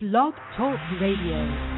Blog Talk Radio.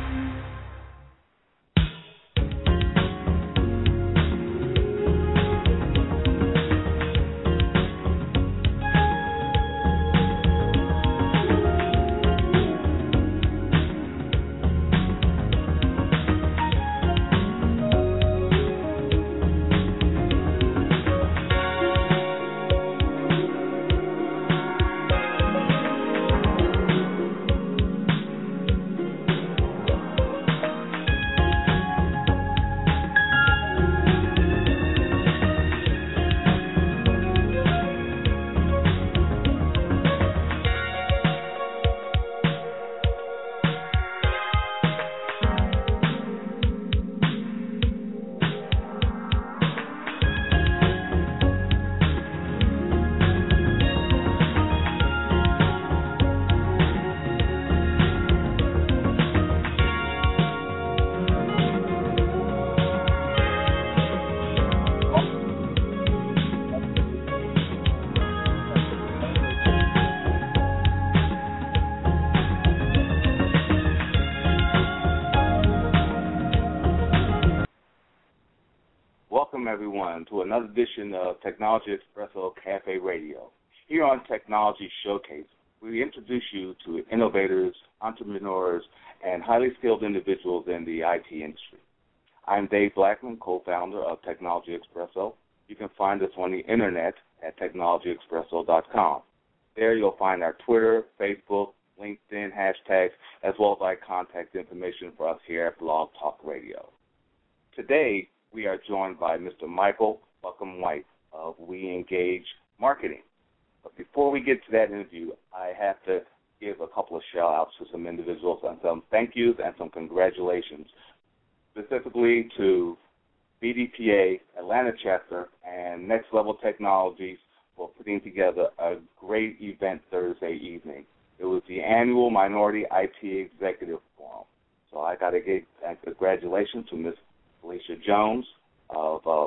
Another edition of Technology Expresso Cafe Radio. Here on Technology Showcase, we introduce you to innovators, entrepreneurs, and highly skilled individuals in the IT industry. I'm Dave Blackman, co-founder of Technology Expresso. You can find us on the internet at technologyexpresso.com. There you'll find our Twitter, Facebook, LinkedIn hashtags, as well as our contact information for us here at Blog Talk Radio. Today, we are joined by Mr. Michael Buckham White of We Engage Marketing. But before we get to that interview, I have to give a couple of shout outs to some individuals and some thank yous and some congratulations, specifically to BDPA Atlanta chapter and Next Level Technologies for putting together a great event Thursday evening. It was the annual Minority IT Executive Forum. So I got to give congratulations to Ms. Felicia Jones of uh,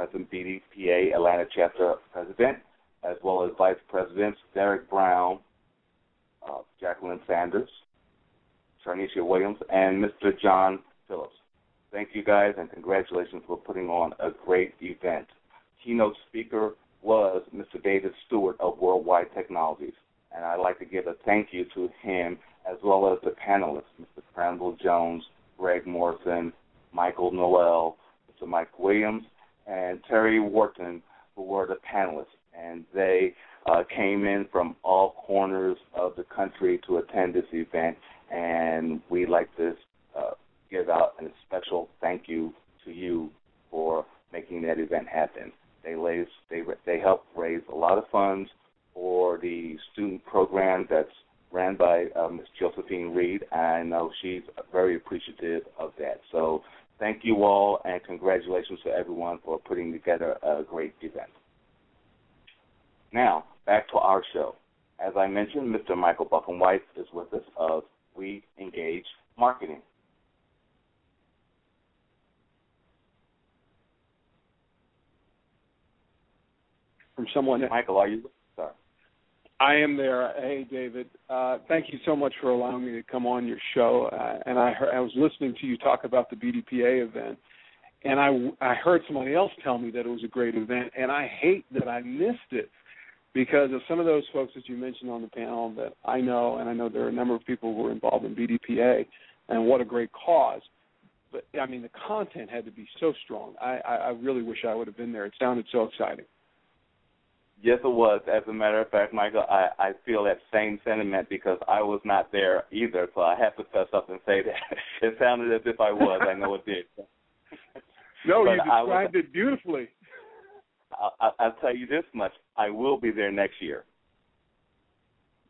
President BDPA Atlanta Chapter President, as well as Vice Presidents Derek Brown, uh, Jacqueline Sanders, Charnisha Williams, and Mr. John Phillips. Thank you guys and congratulations for putting on a great event. Keynote speaker was Mr. David Stewart of Worldwide Technologies, and I'd like to give a thank you to him as well as the panelists, Mr. Crandall Jones, Greg Morrison, Michael Noel, Mr. Mike Williams, and Terry Wharton, who were the panelists. And they uh, came in from all corners of the country to attend this event. And we'd like to uh, give out a special thank you to you for making that event happen. They raised, they they helped raise a lot of funds for the student program that's ran by uh, Ms. Josephine Reed. I know she's very appreciative of that. So thank you all, and congratulations to everyone for putting together a great event. Now, back to our show. As I mentioned, Mr. Michael Buckham is with us of We Engage Marketing. From someone. Michael, are you? I am there. Hey, David. Uh, thank you so much for allowing me to come on your show. Uh, and I, heard, I was listening to you talk about the BDPA event, and I, I heard somebody else tell me that it was a great event, and I hate that I missed it because of some of those folks that you mentioned on the panel that I know, and I know there are a number of people who are involved in BDPA, and what a great cause. But I mean, the content had to be so strong. I, I, I really wish I would have been there. It sounded so exciting. Yes, it was. As a matter of fact, Michael, I, I feel that same sentiment because I was not there either, so I have to fess up and say that it sounded as if I was. I know it did. no, but you described was, it beautifully. I, I, will tell you this much: I will be there next year.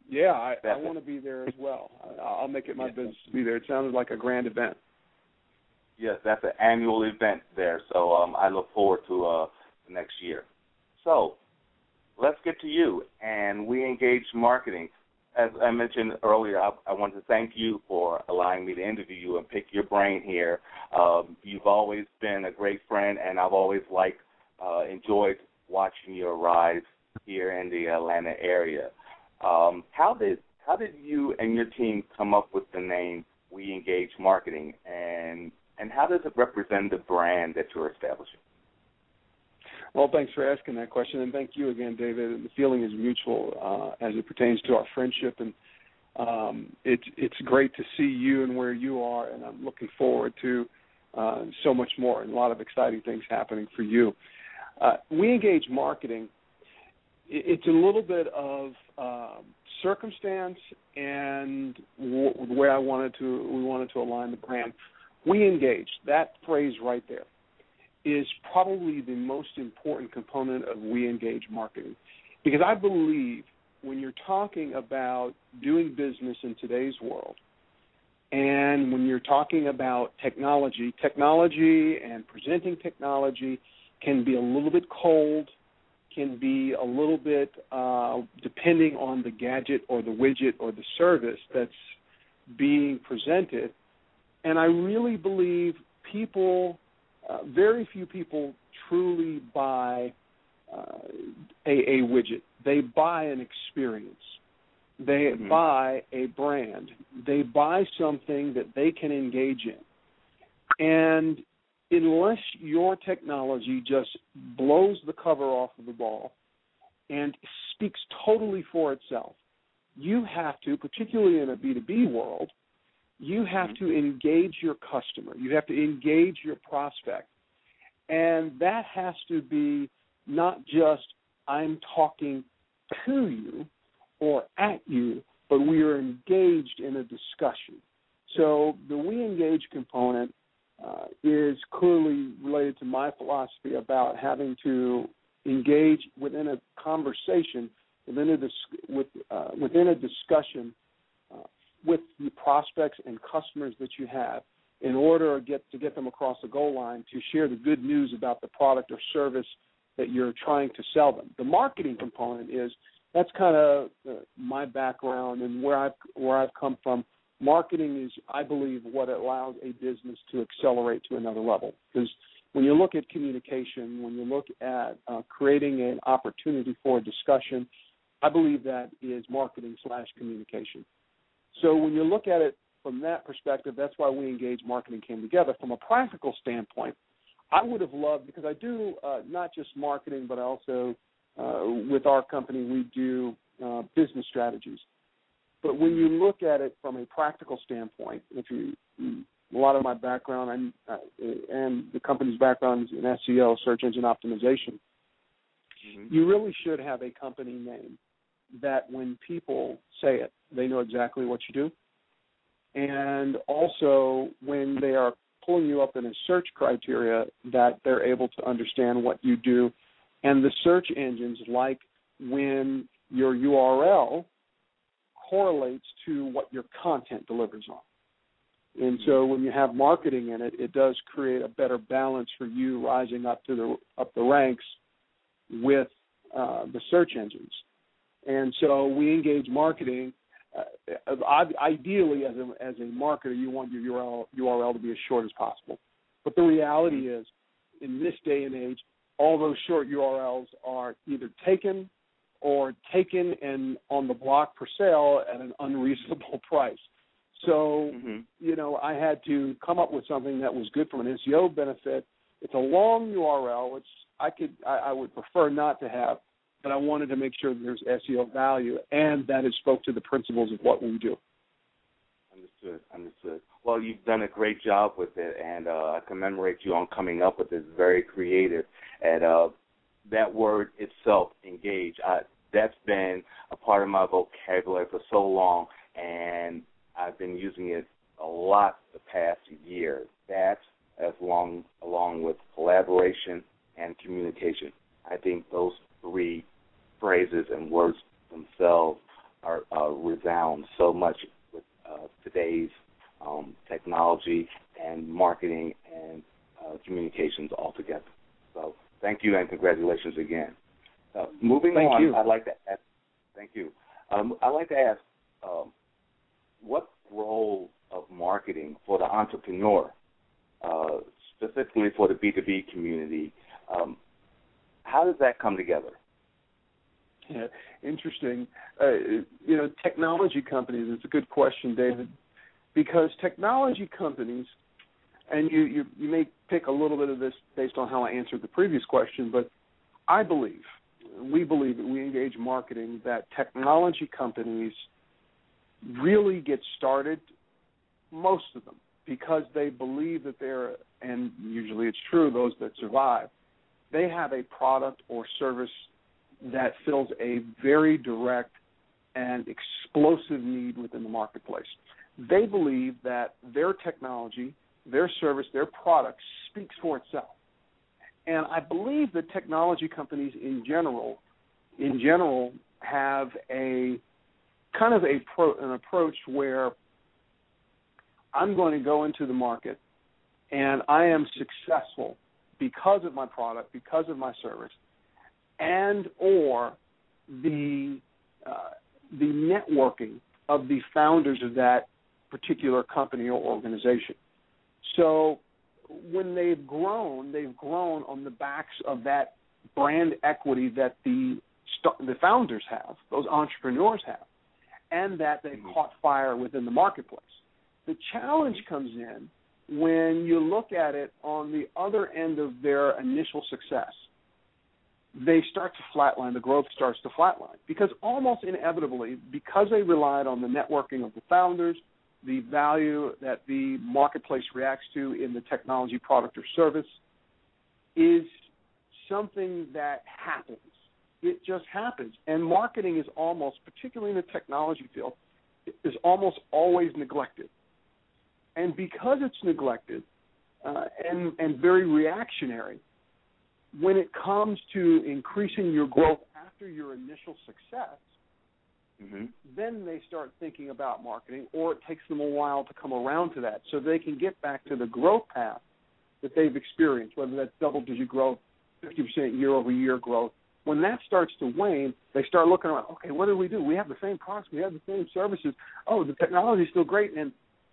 Yeah, I, I want to be there as well. I'll make it my yes. business to be there. It sounded like a grand event. Yes, that's an annual event there, so um, I look forward to uh, next year. So, let's get to you. And we engage marketing. As I mentioned earlier, I, I want to thank you for allowing me to interview you and pick your brain here. Um, you've always been a great friend, and I've always liked, uh, enjoyed watching your rise here in the Atlanta area. Um, how did how did you and your team come up with the name We Engage Marketing, and and how does it represent the brand that you're establishing? Well, thanks for asking that question, and thank you again, David. And The feeling is mutual uh, as it pertains to our friendship, and um, it's it's great to see you and where you are, and I'm looking forward to uh, so much more and a lot of exciting things happening for you. Uh, we engage marketing. It's a little bit of uh, circumstance and w- the way I wanted to we wanted to align the brand. We engage that phrase right there is probably the most important component of we engage marketing because I believe when you're talking about doing business in today's world and when you're talking about technology, technology and presenting technology can be a little bit cold, can be a little bit uh, depending on the gadget or the widget or the service that's being presented. And I really believe people, uh, very few people truly buy uh, a, a widget. They buy an experience. They mm-hmm. buy a brand. They buy something that they can engage in. And unless your technology just blows the cover off of the ball and speaks totally for itself, you have to, particularly in a B2B world, you have mm-hmm. to engage your customer. You have to engage your prospect. And that has to be not just I'm talking to you or at you, but we are engaged in a discussion. So the we engage component uh, is clearly related to my philosophy about having to engage within a conversation, within a dis- with uh, within a discussion with the prospects and customers that you have, in order to get to get them across the goal line to share the good news about the product or service that you're trying to sell them. The marketing component is that's kind of uh, my background and where I've where I've come from. Marketing is, I believe, what allows a business to accelerate to another level. Because when you look at communication, when you look at uh, creating an opportunity for a discussion, I believe that is marketing slash communication. So when you look at it from that perspective, that's why we engage marketing came together. From a practical standpoint, I would have loved because I do uh, not just marketing, but also uh, with our company we do uh, business strategies. But when you look at it from a practical standpoint, if you a lot of my background and uh, and the company's background is in SEO, search engine optimization, mm-hmm. you really should have a company name that when people say it, they know exactly what you do. And also when they are pulling you up in a search criteria that they're able to understand what you do. And the search engines like when your URL correlates to what your content delivers on. And so when you have marketing in it, it does create a better balance for you rising up to the up the ranks with uh, the search engines. And so we engage marketing uh, ideally, as a as a marketer, you want your URL URL to be as short as possible. But the reality is, in this day and age, all those short URLs are either taken or taken and on the block for sale at an unreasonable price. So, mm-hmm. you know, I had to come up with something that was good from an SEO benefit. It's a long URL, which I could I, I would prefer not to have, but I wanted to make sure that there's SEO value and that it spoke to the principles of what we do. Understood. Understood. Well, you've done a great job with it, and uh, I commemorate you on coming up with this. Very creative, and uh, that word itself, engage. I, that's been a part of my vocabulary for so long, and I've been using it a lot the past year. That, as long along with collaboration and communication, I think those three phrases and words themselves are uh, resound so much with uh, today's um, technology and marketing and uh, communications altogether. So thank you and congratulations again. Uh, moving thank on, you. I'd like to ask. Thank you. Um, I'd like to ask, um, what role of marketing for the entrepreneur, uh, specifically for the B two B community, um, how does that come together? interesting. Uh, you know, technology companies. It's a good question, David, because technology companies, and you, you you may pick a little bit of this based on how I answered the previous question, but I believe, we believe that we engage marketing that technology companies really get started, most of them, because they believe that they're, and usually it's true, those that survive, they have a product or service that fills a very direct and explosive need within the marketplace. They believe that their technology, their service, their product speaks for itself. And I believe that technology companies in general, in general, have a kind of a pro, an approach where I'm going to go into the market and I am successful because of my product, because of my service, and or the uh, the networking of the founders of that particular company or organization. So when they've grown, they've grown on the backs of that brand equity that the the founders have, those entrepreneurs have, and that they mm-hmm. caught fire within the marketplace. The challenge comes in when you look at it on the other end of their initial success. They start to flatline, the growth starts to flatline because almost inevitably, because they relied on the networking of the founders, the value that the marketplace reacts to in the technology product or service is something that happens. It just happens. And marketing is almost, particularly in the technology field, is almost always neglected. And because it's neglected uh, and, and very reactionary, when it comes to increasing your growth after your initial success, mm-hmm. then they start thinking about marketing, or it takes them a while to come around to that so they can get back to the growth path that they've experienced, whether that's double digit growth, 50% year over year growth. When that starts to wane, they start looking around, okay, what do we do? We have the same products, we have the same services. Oh, the technology is still great. And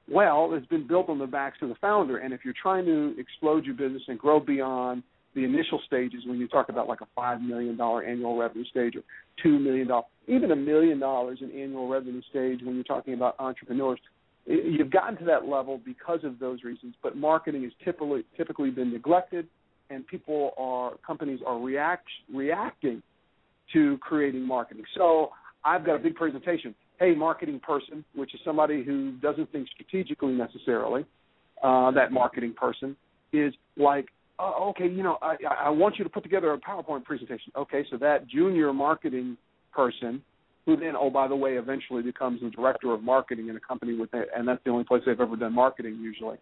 well, it's been built on the backs of the founder. And if you're trying to explode your business and grow beyond the initial stages, when you talk about like a five million dollar annual revenue stage or two million dollars, even a million dollars in annual revenue stage, when you're talking about entrepreneurs, you've gotten to that level because of those reasons. But marketing has typically typically been neglected, and people are companies are react reacting to creating marketing. So I've got a big presentation hey, marketing person, which is somebody who doesn't think strategically necessarily, uh, that marketing person is like, oh, okay, you know, I, I want you to put together a PowerPoint presentation. Okay, so that junior marketing person, who then, oh, by the way, eventually becomes the director of marketing in a company with, it, and that's the only place they've ever done marketing usually,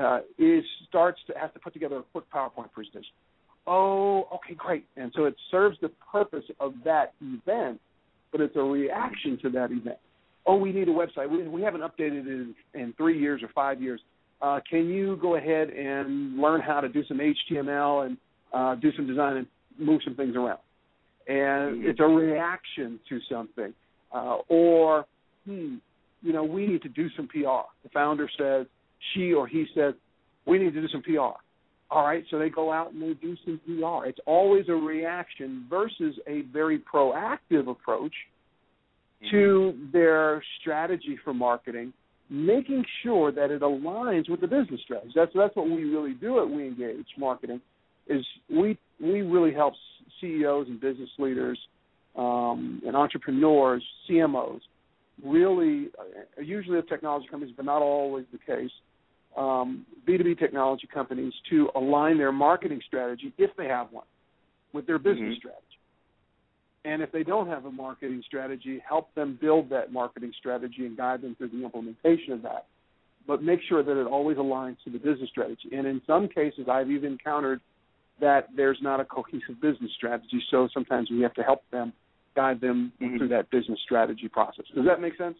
uh, is starts to have to put together a quick PowerPoint presentation. Oh, okay, great. And so it serves the purpose of that event but it's a reaction to that event. Oh, we need a website. We, we haven't updated it in, in three years or five years. Uh, can you go ahead and learn how to do some HTML and uh, do some design and move some things around? And mm-hmm. it's a reaction to something. Uh, or, hmm, you know, we need to do some PR. The founder says, she or he says, we need to do some PR. All right, so they go out and they do some PR. It's always a reaction versus a very proactive approach mm-hmm. to their strategy for marketing, making sure that it aligns with the business strategy. That's that's what we really do at We Engage Marketing. Is we we really help CEOs and business leaders um, and entrepreneurs, CMOs, really uh, usually of technology companies, but not always the case um, B2B technology companies to align their marketing strategy, if they have one, with their business mm-hmm. strategy. And if they don't have a marketing strategy, help them build that marketing strategy and guide them through the implementation of that. But make sure that it always aligns to the business strategy. And in some cases, I've even encountered that there's not a cohesive business strategy. So sometimes we have to help them guide them mm-hmm. through that business strategy process. Does that make sense?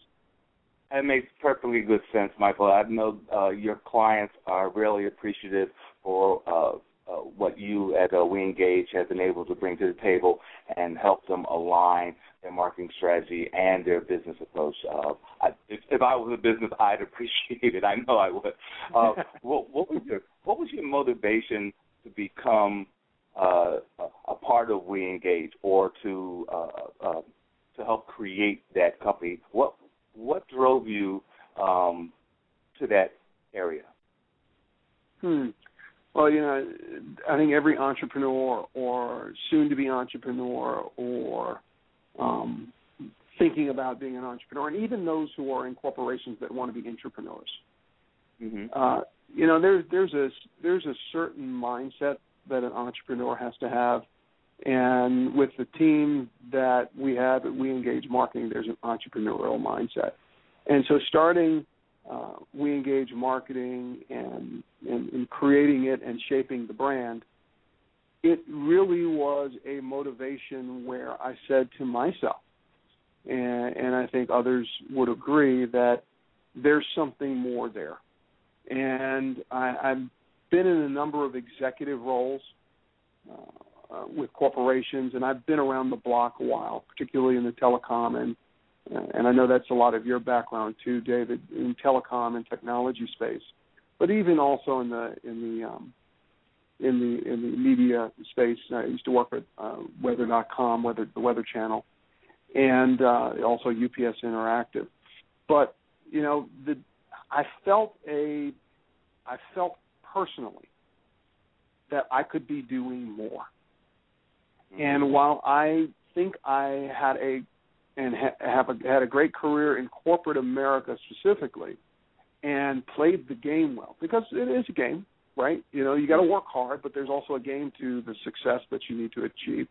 It makes perfectly good sense, Michael. I know uh, your clients are really appreciative for uh, uh, what you at uh, We Engage have been able to bring to the table and help them align their marketing strategy and their business approach. Uh, I, if, if I was a business, I'd appreciate it. I know I would. Uh, what, what was your What was your motivation to become uh, a part of We Engage or to uh, uh, to help create that company? What what drove you um, to that area? Hmm. Well, you know, I think every entrepreneur or soon-to-be entrepreneur or um, thinking about being an entrepreneur, and even those who are in corporations that want to be entrepreneurs, mm-hmm. uh, you know, there's there's a there's a certain mindset that an entrepreneur has to have, and with the team that we have at We Engage Marketing, there's an entrepreneurial mindset, and so starting uh, we engage marketing and, and, and creating it and shaping the brand, it really was a motivation where I said to myself, and, and I think others would agree that there's something more there. And I, I've been in a number of executive roles uh, uh, with corporations, and I've been around the block a while, particularly in the telecom and and I know that's a lot of your background too, David, in telecom and technology space, but even also in the in the um, in the in the media space. I used to work at uh, Weather.com, Weather the Weather Channel, and uh, also UPS Interactive. But you know, the I felt a I felt personally that I could be doing more. Mm-hmm. And while I think I had a and ha- have a, had a great career in corporate America specifically, and played the game well because it is a game, right? You know, you got to work hard, but there's also a game to the success that you need to achieve.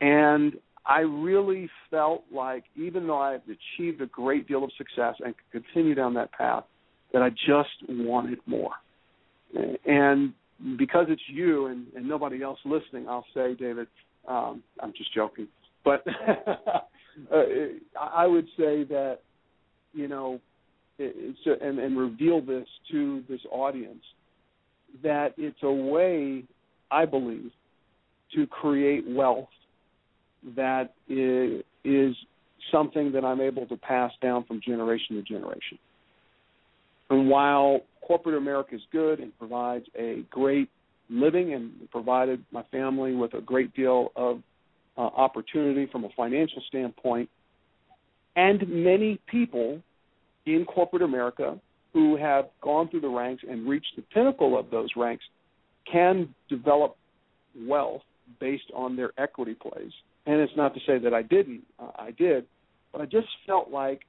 And I really felt like even though I had achieved a great deal of success and could continue down that path, that I just wanted more. And because it's you and, and nobody else listening, I'll say, David, um, I'm just joking, but uh, I would say that you know, it's a, and, and reveal this to this audience that it's a way, I believe, to create wealth that is, is something that I'm able to pass down from generation to generation. And while corporate America is good and provides a great living and provided my family with a great deal of uh, opportunity from a financial standpoint, and many people in corporate America who have gone through the ranks and reached the pinnacle of those ranks can develop wealth based on their equity plays. And it's not to say that I didn't, uh, I did, but I just felt like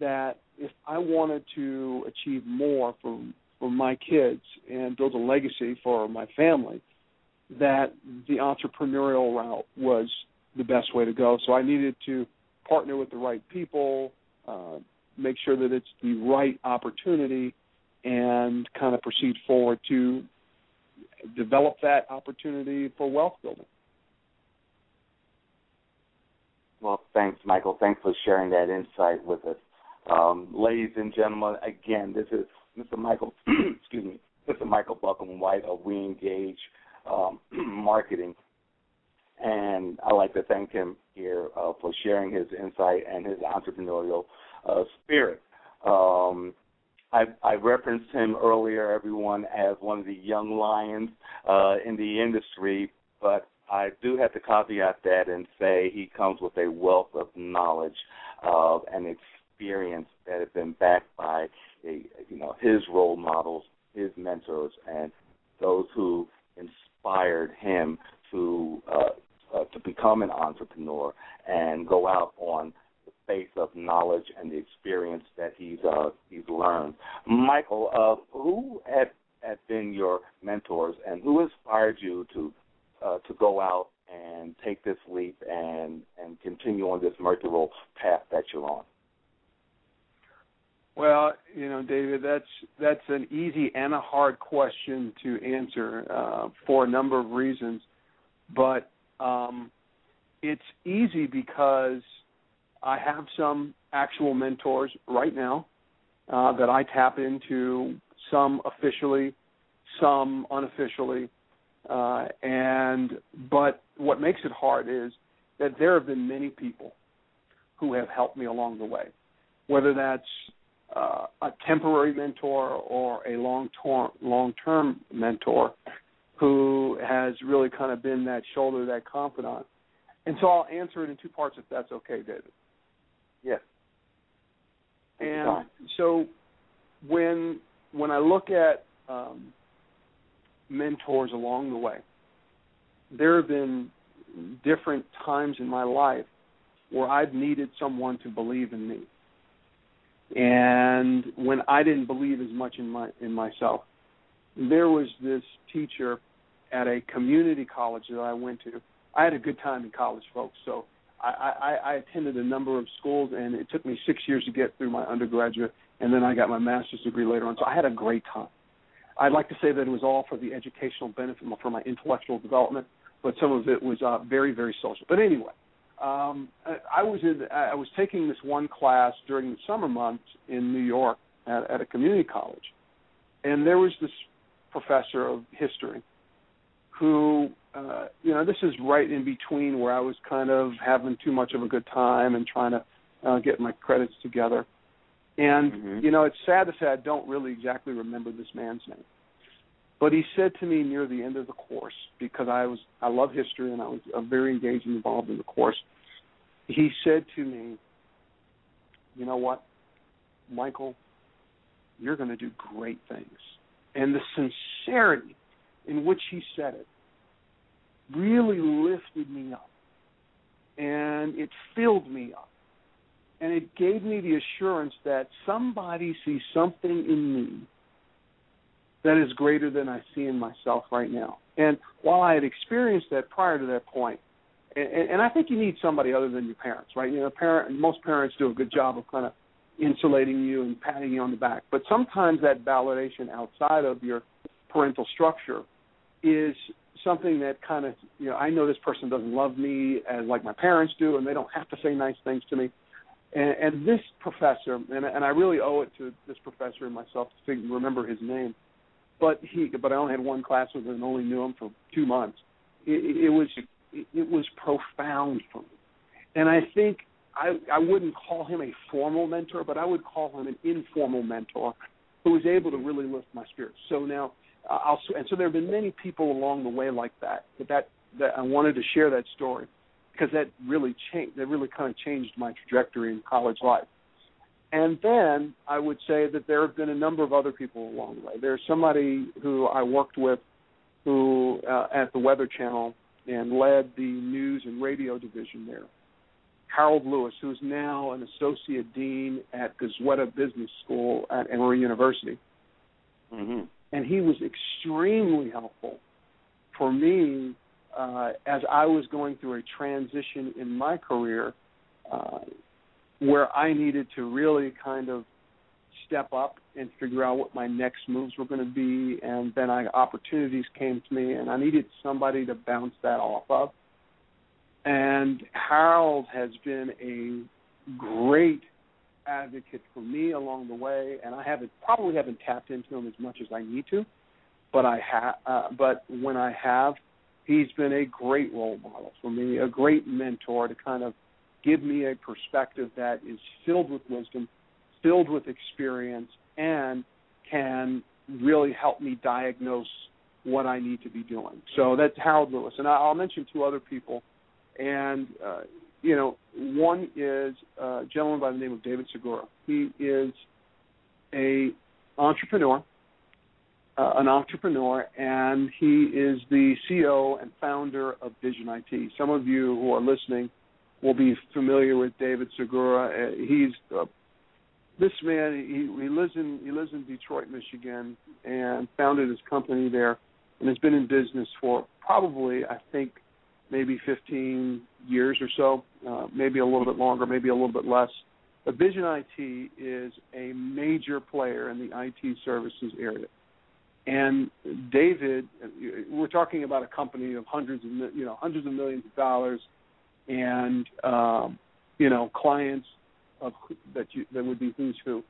that if I wanted to achieve more for for my kids and build a legacy for my family, that the entrepreneurial route was the best way to go. So I needed to partner with the right people, uh, make sure that it's the right opportunity, and kind of proceed forward to develop that opportunity for wealth building. Well, thanks, Michael. Thanks for sharing that insight with us. Um, ladies and gentlemen, again, this is Mr. Michael, excuse me, Mr. Michael Buckham White of We Engage um, Marketing. And I'd like to thank him here uh, for sharing his insight and his entrepreneurial uh, spirit. Um, I, I, referenced him earlier, everyone, as one of the young lions uh, in the industry, but I do have to caveat that and say he comes with a wealth of knowledge uh, and experience that has been backed by, a, you know, his role models, his mentors, and those who inspired him to uh, uh, to become an entrepreneur and go out on the base of knowledge and the experience that he's uh, he's learned. Michael, uh, who had had been your mentors and who inspired you to uh, to go out and take this leap and and continue on this mercurial path that you're on? Well, you know, David, that's that's an easy and a hard question to answer uh, for a number of reasons. But um, it's easy because I have some actual mentors right now uh, that I tap into, some officially, some unofficially, uh, and but what makes it hard is that there have been many people who have helped me along the way, whether that's uh, a temporary mentor or a long term long term mentor who has really kind of been that shoulder, that confidant. And so I'll answer it in two parts if that's okay, David. Yes. And so when when I look at um, mentors along the way, there have been different times in my life where I've needed someone to believe in me. And when I didn't believe as much in my in myself, there was this teacher at a community college that I went to. I had a good time in college, folks. So I, I, I attended a number of schools, and it took me six years to get through my undergraduate, and then I got my master's degree later on. So I had a great time. I'd like to say that it was all for the educational benefit, for my intellectual development, but some of it was uh, very, very social. But anyway, um, I was in, I was taking this one class during the summer months in New York at, at a community college, and there was this professor of history who uh, you know this is right in between where I was kind of having too much of a good time and trying to uh, get my credits together. And mm-hmm. you know, it's sad to say I don't really exactly remember this man's name. But he said to me near the end of the course, because I was I love history and I was uh, very engaged and involved in the course. He said to me, "You know what, Michael, you're going to do great things." And the sincerity in which he said it really lifted me up, and it filled me up, and it gave me the assurance that somebody sees something in me that is greater than I see in myself right now. And while I had experienced that prior to that point, and, and I think you need somebody other than your parents, right? You know, parent, most parents do a good job of kind of insulating you and patting you on the back. But sometimes that validation outside of your parental structure is something that kind of, you know, I know this person doesn't love me as like my parents do, and they don't have to say nice things to me. And, and this professor, and, and I really owe it to this professor and myself to remember his name but he but I only had one class with him and only knew him for two months. It, it was it was profound for me, and I think I I wouldn't call him a formal mentor, but I would call him an informal mentor who was able to really lift my spirits. So now uh, I'll and so there have been many people along the way like that. But that that I wanted to share that story because that really changed. That really kind of changed my trajectory in college life. And then I would say that there have been a number of other people along the way. There's somebody who I worked with who uh, at the Weather Channel and led the news and radio division there. Harold Lewis, who is now an associate dean at Goizueta Business School at Emory University. Mm-hmm. And he was extremely helpful for me uh, as I was going through a transition in my career. Uh, where I needed to really kind of step up and figure out what my next moves were going to be and then I opportunities came to me and I needed somebody to bounce that off of. And Harold has been a great advocate for me along the way and I haven't probably haven't tapped into him as much as I need to, but I have uh, but when I have he's been a great role model for me, a great mentor to kind of give me a perspective that is filled with wisdom, filled with experience, and can really help me diagnose what I need to be doing. So that's Harold Lewis, and I'll mention two other people. And uh, you know, one is a gentleman by the name of David Segura. He is a entrepreneur, uh, an entrepreneur, and he is the CEO and founder of Vision IT. Some of you who are listening will be familiar with David Segura. Uh, he's uh, this man. He, he lives in he lives in Detroit, Michigan, and founded his company there, and has been in business for probably I think maybe 15 years or so, uh, maybe a little bit longer, maybe a little bit less. But Vision IT is a major player in the IT services area. And David, we're talking about a company of hundreds of you know hundreds of millions of dollars and um, you know clients of that you that would be who's who.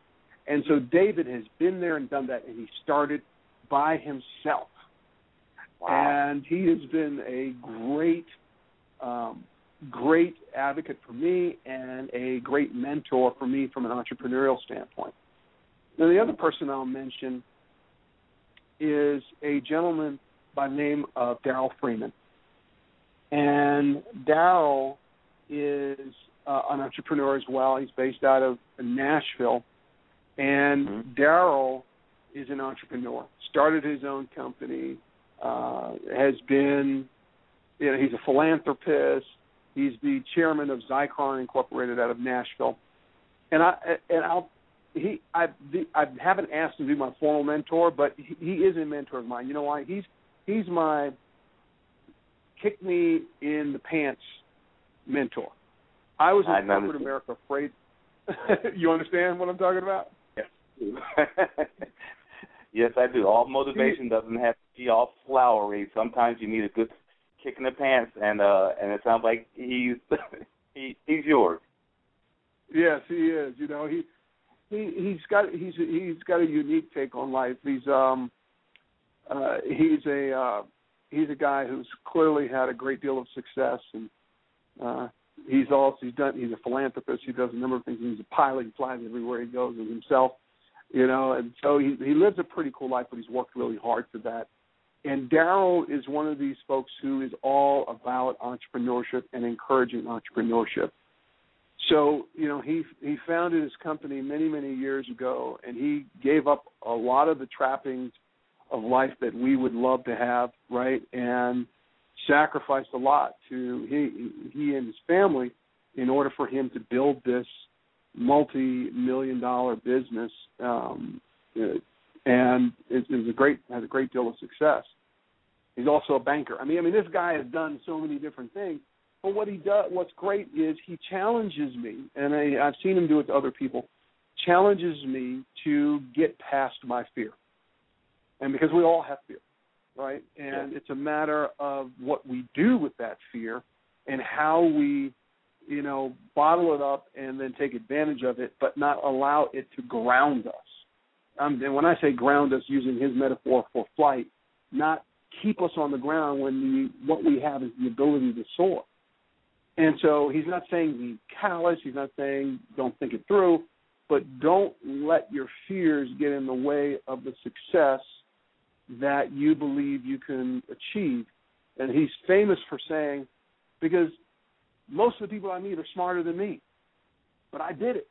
And so David has been there and done that, and he started by himself. Wow. And he has been a great, um, great advocate for me and a great mentor for me from an entrepreneurial standpoint. Now, the other person I'll mention is a gentleman by the name of Darrell Freeman. And Darrell is uh, an entrepreneur as well. He's based out of Nashville. And mm-hmm. Darrell is an entrepreneur. Started his own company. Uh, has been, you know, he's a philanthropist. He's the chairman of Zycron Incorporated out of Nashville. And I and I'll he I I haven't asked him to be my formal mentor, but he, he is a mentor of mine. You know why? He's he's my kick me in the pants mentor. I was in corporate America afraid. you understand what I'm talking about? Yes. yes, I do. All motivation doesn't have to be all flowery. Sometimes you need a good kick in the pants, and uh, and it sounds like he's he, he's yours. Yes, he is. You know, he he he's got he's he's got a unique take on life. He's um uh he's a uh he's a guy who's clearly had a great deal of success and uh he's also he's done he's a philanthropist, he does a number of things, he's a pilot, he flies everywhere he goes as himself. You know, and so he he lives a pretty cool life, but he's worked really hard for that. And Darrell is one of these folks who is all about entrepreneurship and encouraging entrepreneurship. So, you know, he he founded his company many, many years ago and he gave up a lot of the trappings of life that we would love to have, right? And sacrificed a lot to he he and his family in order for him to build this multi-million dollar business um and it, it a great has a great deal of success. He's also a banker. I mean, I mean, this guy has done so many different things. But what he does, what's great is he challenges me, and I, I've seen him do it to other people. Challenges me to get past my fear, and because we all have fear, right? And yeah. it's a matter of what we do with that fear, and how we, you know, bottle it up and then take advantage of it, but not allow it to ground us. Um, and when I say ground us, using his metaphor for flight, not keep us on the ground when the what we have is the ability to soar. And so he's not saying be callous, he's not saying don't think it through, but don't let your fears get in the way of the success that you believe you can achieve. And he's famous for saying, because most of the people I meet are smarter than me, but I did it.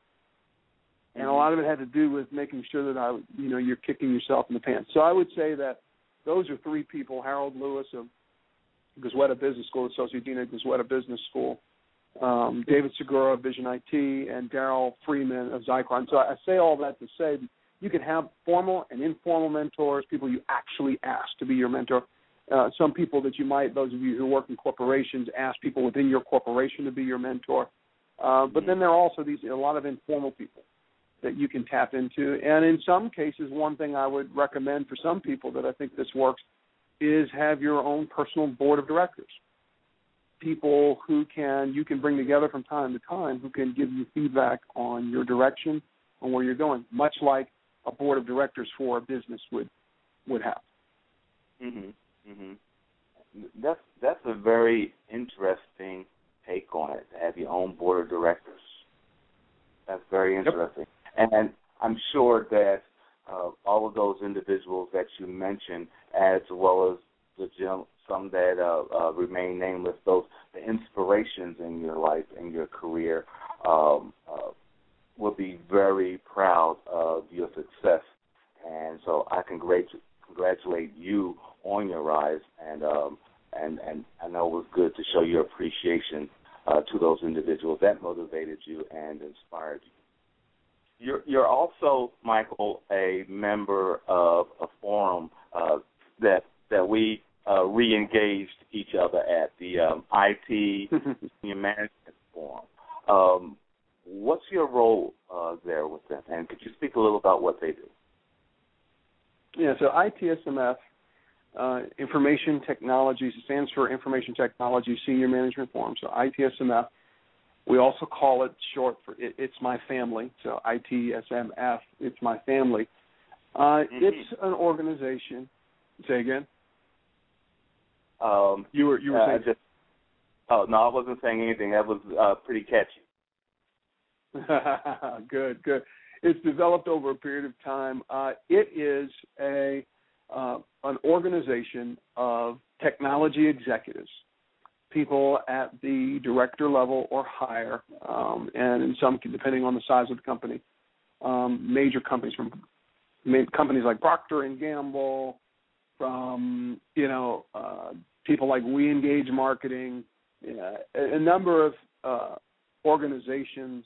And a lot of it had to do with making sure that I, you know, you're kicking yourself in the pants. So I would say that those are three people: Harold Lewis of Goizueta Business School, Associate Dean of Goizueta Business School, um, David Segura of Vision IT, and Darrell Freeman of Zycron. So I say all that to say you can have formal and informal mentors, people you actually ask to be your mentor. Uh, some people that you might, those of you who work in corporations, ask people within your corporation to be your mentor. Uh, but then there are also these a lot of informal people that you can tap into. And in some cases, one thing I would recommend for some people that I think this works is have your own personal board of directors. People who can you can bring together from time to time who can give you feedback on your direction on where you're going, much like a board of directors for a business would would have. Mhm. Mhm. That's that's a very interesting take on it. To have your own board of directors. That's very interesting. Yep. And I'm sure that uh, all of those individuals that you mentioned, as well as the some that uh, uh, remain nameless, those the inspirations in your life and your career, um, uh, will be very proud of your success. And so I congratulate congratulate you on your rise, and um, and and I know it was good to show your appreciation uh, to those individuals that motivated you and inspired you. You're, you're also, Michael, a member of a forum uh, that that we uh, re-engaged each other at the um, IT Senior Management Forum. Um, what's your role uh, there with them, and could you speak a little about what they do? Yeah, so ITSMF, uh, Information Technologies, stands for Information Technology Senior Management Forum. So ITSMF we also call it short for it, It's My Family, so ITSMF, It's My Family. Uh, mm-hmm. It's an organization. Say again. Um, you were you were uh, saying. Just, oh no, I wasn't saying anything. That was uh, pretty catchy. good, good. It's developed over a period of time. Uh, it is a uh, an organization of technology executives, people at the director level or higher, um, and in some, depending on the size of the company, um, major companies from companies like Procter and Gamble, from you know uh, people like We Engage Marketing, a, a number of uh, organizations,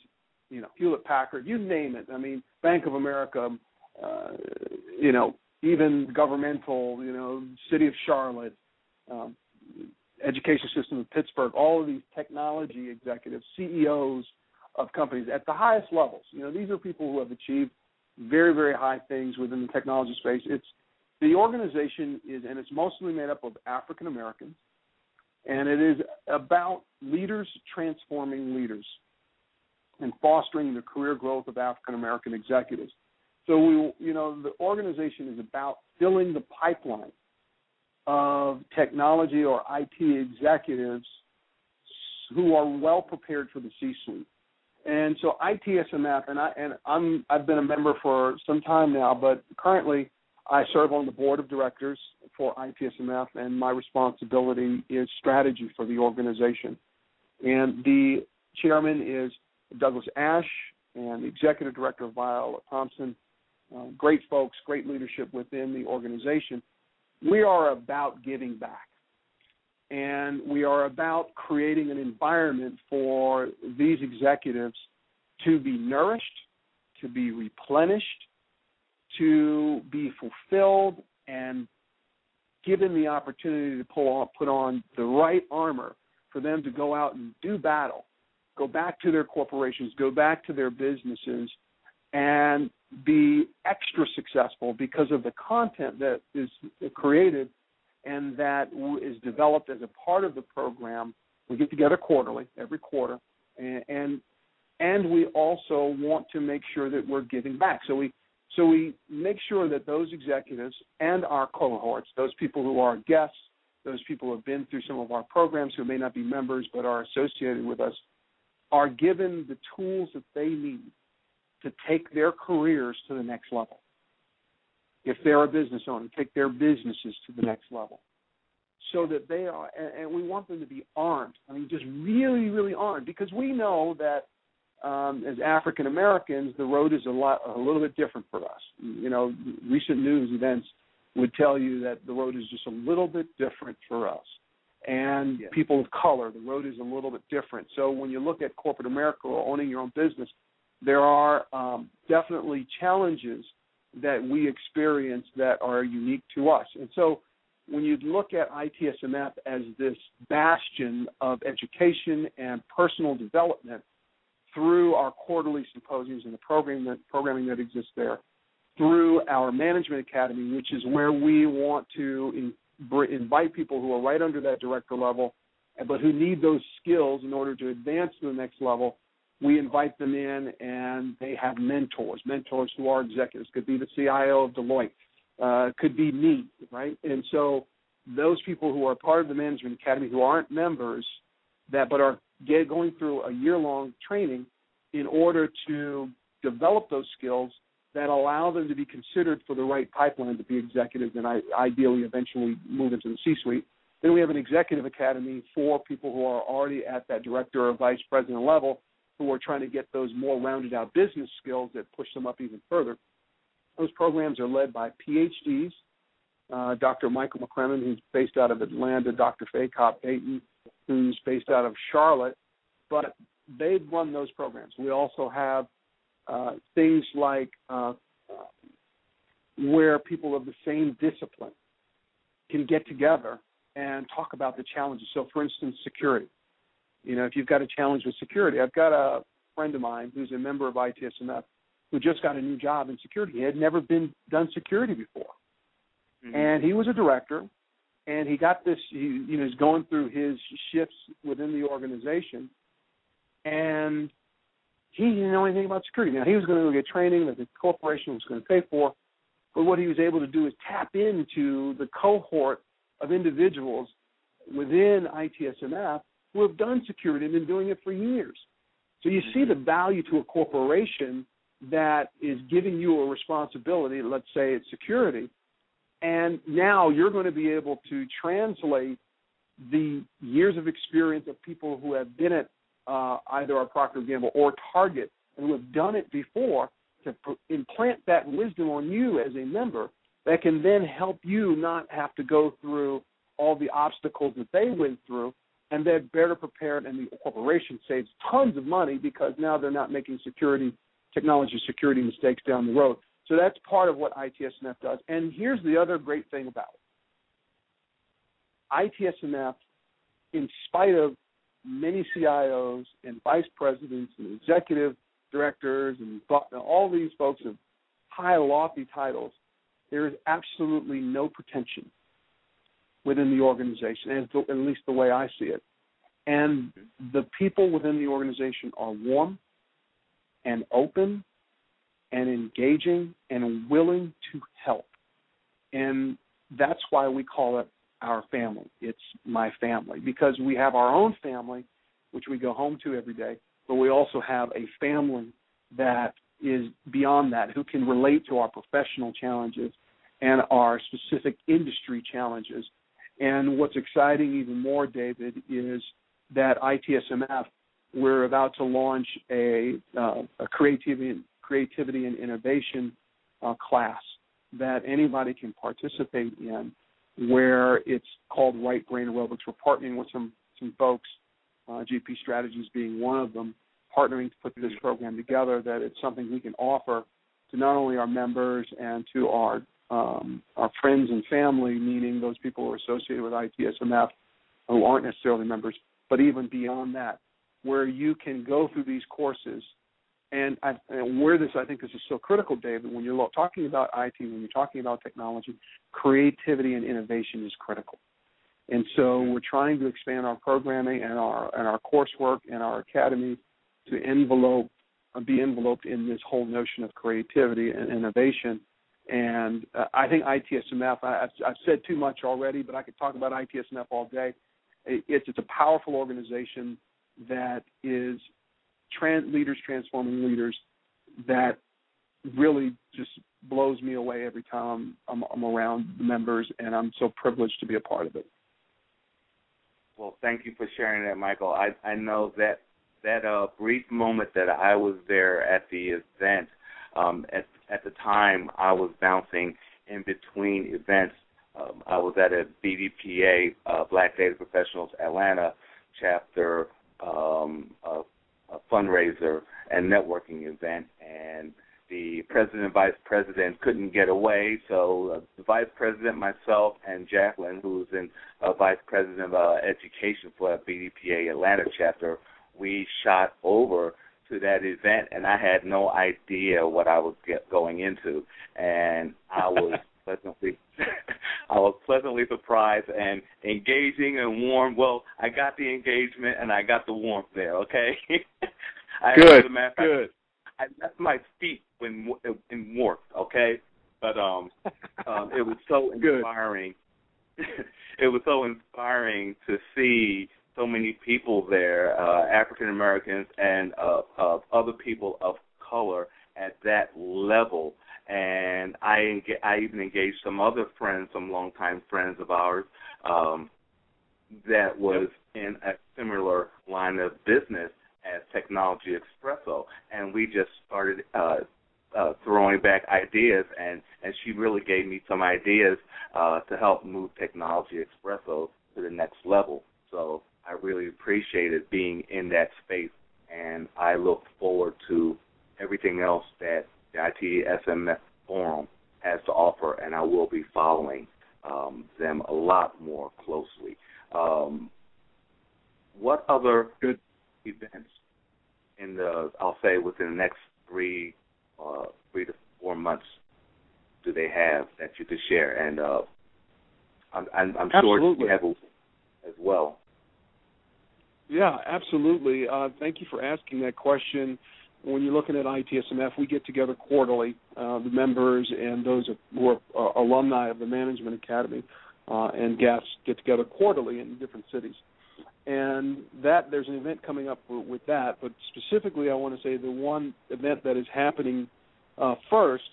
you know Hewlett Packard, you name it. I mean Bank of America, uh, you know even governmental, you know City of Charlotte, um, education system of Pittsburgh, all of these technology executives, CEOs of companies at the highest levels. You know these are people who have achieved very very high things within the technology space. It's the organization is, and it's mostly made up of African Americans, and it is about leaders transforming leaders and fostering the career growth of African American executives. So we, you know, the organization is about filling the pipeline of technology or IT executives who are well prepared for the C-suite. And so ITSMF, and I and I'm I've been a member for some time now, but currently I serve on the board of directors for ITSMF, and my responsibility is strategy for the organization. And the chairman is Douglas Ash, and the executive director of Viola Thompson. Uh, great folks, great leadership within the organization. We are about giving back. And we are about creating an environment for these executives to be nourished, to be replenished, to be fulfilled and given the opportunity to pull on, put on the right armor for them to go out and do battle, go back to their corporations, go back to their businesses, and be extra successful because of the content that is created and that is developed as a part of the program. We get together quarterly, every quarter, and and, we also want to make sure that we're giving back. So we so we make sure that those executives and our cohorts, those people who are guests, those people who have been through some of our programs who may not be members but are associated with us, are given the tools that they need to take their careers to the next level. If they're a business owner, take their businesses to the next level. So that they are, and we want them to be armed. I mean, just really, really armed, because we know that um, as African Americans, the road is a lot a little bit different for us. You know, recent news events would tell you that the road is just a little bit different for us. And yeah. people of color, the road is a little bit different. So when you look at corporate America or owning your own business, there are um, definitely challenges that we experience that are unique to us. And so when you look at ITSMF as this bastion of education and personal development, through our quarterly symposiums and the program that, programming that exists there, through our management academy, which is where we want to in, invite people who are right under that director level, but who need those skills in order to advance to the next level. We invite them in, and they have mentors. Mentors who are executives could be the CIO of Deloitte, uh, could be me, right? And so those people who are part of the management academy who aren't members that but are get, going through a year long training in order to develop those skills that allow them to be considered for the right pipeline to be executives and I, ideally eventually move into the C suite. Then we have an executive academy for people who are already at that director or vice president level who are trying to get those more rounded out business skills that push them up even further. Those programs are led by PhDs, uh, Dr. Michael McCremon, who's based out of Atlanta, Dr. Fay Cobb Payton, who's based out of Charlotte, but they run those programs. We also have uh, things like uh, where people of the same discipline can get together and talk about the challenges. So, for instance, security. You know, if you've got a challenge with security, I've got a friend of mine who's a member of ITSMF who just got a new job in security. He had never been done security before, mm-hmm. and he was a director and he got this. He, you know, he's going through his shifts within the organization, and he didn't know anything about security. Now he was going to go get training that the corporation was going to pay for, but what he was able to do is tap into the cohort of individuals within ITSMF who have done security and been doing it for years. So you see mm-hmm. the value to a corporation that is giving you a responsibility. Let's say it's security, And now you're going to be able to translate the years of experience of people who have been at uh, either a Procter Gamble or Target and who have done it before to implant that wisdom on you as a member that can then help you not have to go through all the obstacles that they went through and they're better prepared and the corporation saves tons of money because now they're not making security technology security mistakes down the road. So that's part of what ITSMF does. And here's the other great thing about it. ITSMF, in spite of many CIOs and vice presidents and executive directors and all these folks of high lofty titles, there is absolutely no pretension within the organization, at least the way I see it. And the people within the organization are warm and open and engaging and willing to help. And that's why we call it our family. It's my family because we have our own family, which we go home to every day, but we also have a family that is beyond that, who can relate to our professional challenges and our specific industry challenges. And what's exciting even more, David, is that ITSMF, we're about to launch a, uh, a creativity, creativity and innovation uh, class that anybody can participate in, where it's called Right Brain Aerobics. We're partnering with some some folks, uh, GP Strategies being one of them, partnering to put this program together. That it's something we can offer to not only our members and to our um, our friends and family, meaning those people who are associated with ITSMF who aren't necessarily members, but even beyond that, where you can go through these courses. And, I, and where this, I think, this is so critical, David. When you're talking about IT, when you're talking about technology, creativity and innovation is critical. And so we're trying to expand our programming and our and our coursework and our academy to envelope be enveloped in this whole notion of creativity and innovation and uh, I think ITSMF, I, have I've said too much already, but I could talk about ITSMF all day. It's, it's a powerful organization that is trans, leaders transforming leaders that really just blows me away every time I'm, I'm around the members, and I'm so privileged to be a part of it. Well, thank you for sharing that, Michael. I, I know that that uh, brief moment that I was there at the event um, at at the time I was bouncing in between events. Um, I was at a BDPA uh, Black Data Professionals Atlanta chapter um, a fundraiser and networking event, and the president and vice president couldn't get away, so uh, the vice president, myself, and Jacqueline, who's in uh, vice president of uh, education for BDPA Atlanta chapter, we shot over to that event, and I had no idea what I was get going into, and I was pleasantly, I was pleasantly surprised and engaging and warm. Well, I got the engagement and I got the warmth there. Okay. I, good. good. I left my feet when in warmth. Okay, but um, um, it was so inspiring. it was so inspiring to see so many people there, uh, African Americans and uh, uh, other people of color at that level. And I enga- I even engaged some other friends, some longtime friends of ours, um, that was in a similar line of business as Technology Expresso, and we just started uh, uh, throwing back ideas, and and she really gave me some ideas uh, to help move Technology Expresso to the next level. So I really appreciated being in that space, and I look forward to everything else that the ITSMF Forum has to offer, and I will be following um, them a lot more closely. Um, what other good events in the I'll say within the next three uh, three to four months do they have that you could share? And uh, I'm, I'm, I'm sure you have a, as well. Yeah, absolutely. Uh, thank you for asking that question. When you're looking at ITSMF, we get together quarterly, uh, the members and those who are uh, alumni of the Management Academy uh, and guests get together quarterly in different cities. And that there's an event coming up with that, but specifically, I want to say the one event that is happening uh, first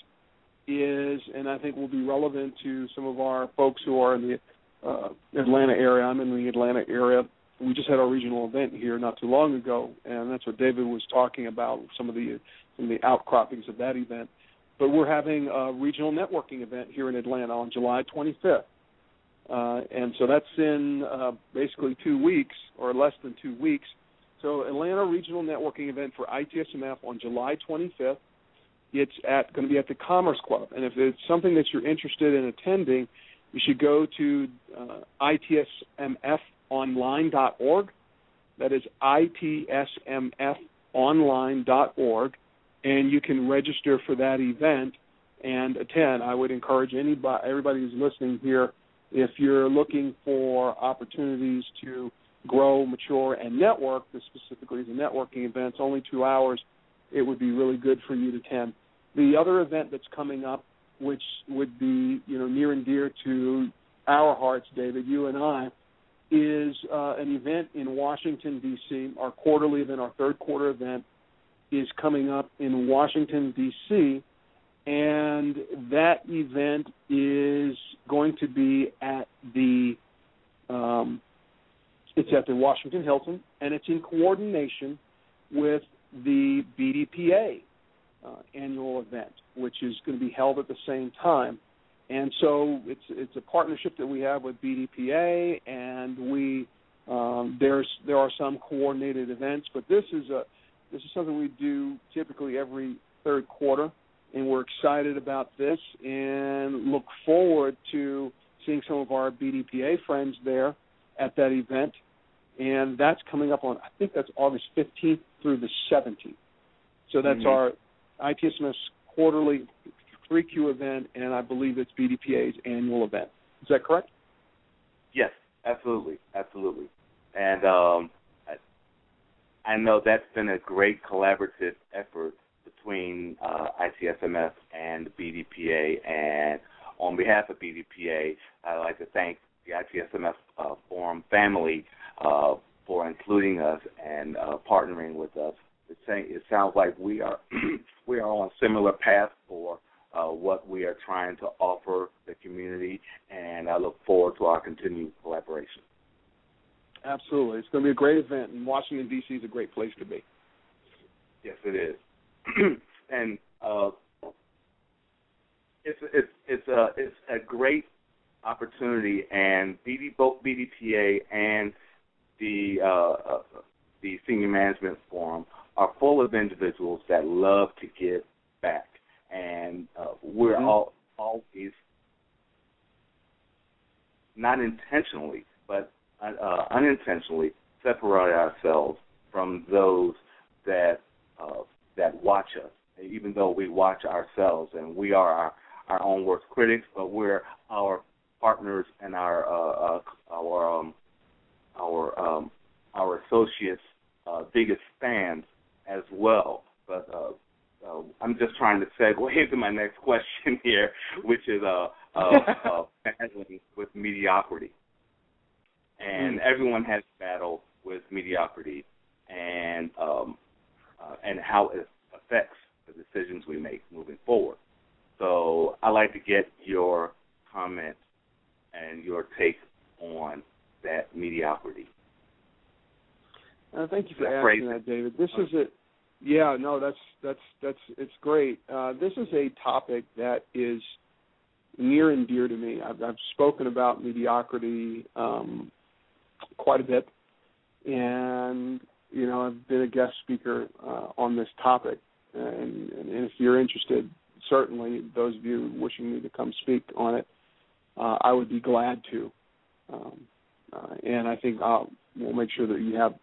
is, and I think will be relevant to some of our folks who are in the uh, Atlanta area. I'm in the Atlanta area. We just had our regional event here not too long ago, and that's what David was talking about. Some of the some of the outcroppings of that event. But we're having a regional networking event here in Atlanta on July 25th. Uh, and so that's in uh, basically two weeks or less than two weeks. So Atlanta Regional Networking event for ITSMF on July 25th. It's at going to be at the Commerce Club, and if it's something that you're interested in attending, you should go to uh, itsmfonline.org. That is itsmfonline.org, and you can register for that event and attend. I would encourage anybody, everybody who's listening here, if you're looking for opportunities to grow, mature, and network, this specifically is a networking event, it's only two hours, it would be really good for you to attend. The other event that's coming up, which would be you know near and dear to our hearts, David, you and I, is uh, an event in Washington D.C. Our quarterly event, our third quarter event, is coming up in Washington D.C. And that event is going to be at the um, it's at the Washington Hilton, and it's in coordination with the BDPA uh, annual event, which is going to be held at the same time. And so it's it's a partnership that we have with BDPA, and we um, there's there are some coordinated events, but this is a this is something we do typically every third quarter, and we're excited about this and look forward to seeing some of our BDPA friends there at that event. And that's coming up on I think that's August 15th through the 17th. So that's mm-hmm. our ITSMF quarterly 3Q event, and I believe it's BDPA's annual event. Is that correct? Yes, absolutely, absolutely. And um, I, know that's been a great collaborative effort between uh, ITSMF and BDPA. And on behalf of BDPA, I'd like to thank the ITSMF uh, Forum family uh, for including us and uh, partnering with us it, it sounds like we are we are on a similar path for uh, what we are trying to offer the community, and I look forward to our continued collaboration. Absolutely, it's going to be a great event, and Washington D.C. is a great place to be. Yes, it is, and uh, it's it's it's a it's a great opportunity, and BD, both BDPA and the uh, uh, the senior management forum are full of individuals that love to give back, and uh, we're mm-hmm. all always not intentionally, but uh, unintentionally separate ourselves from those that uh, that watch us. Even though we watch ourselves, and we are our, our own worst critics, but we're our partners and our uh, uh, our um, our um, our associates' uh, biggest fans as well. But I'm just trying to segue into my next question here, which is uh, uh, uh, battling with mediocrity. And mm. everyone has battled with mediocrity and um, uh, and how it affects the decisions we make moving forward. So I'd like to get your comment and your take on that mediocrity. Uh, thank you for asking that, David. This is a yeah, no, that's that's that's it's great. Uh, this is a topic that is near and dear to me. I've, I've spoken about mediocrity um, quite a bit, and you know I've been a guest speaker uh, on this topic. And, and, and if you're interested, certainly those of you wishing me to come speak on it, uh, I would be glad to. Um, uh, and I think I'll we'll make sure that you have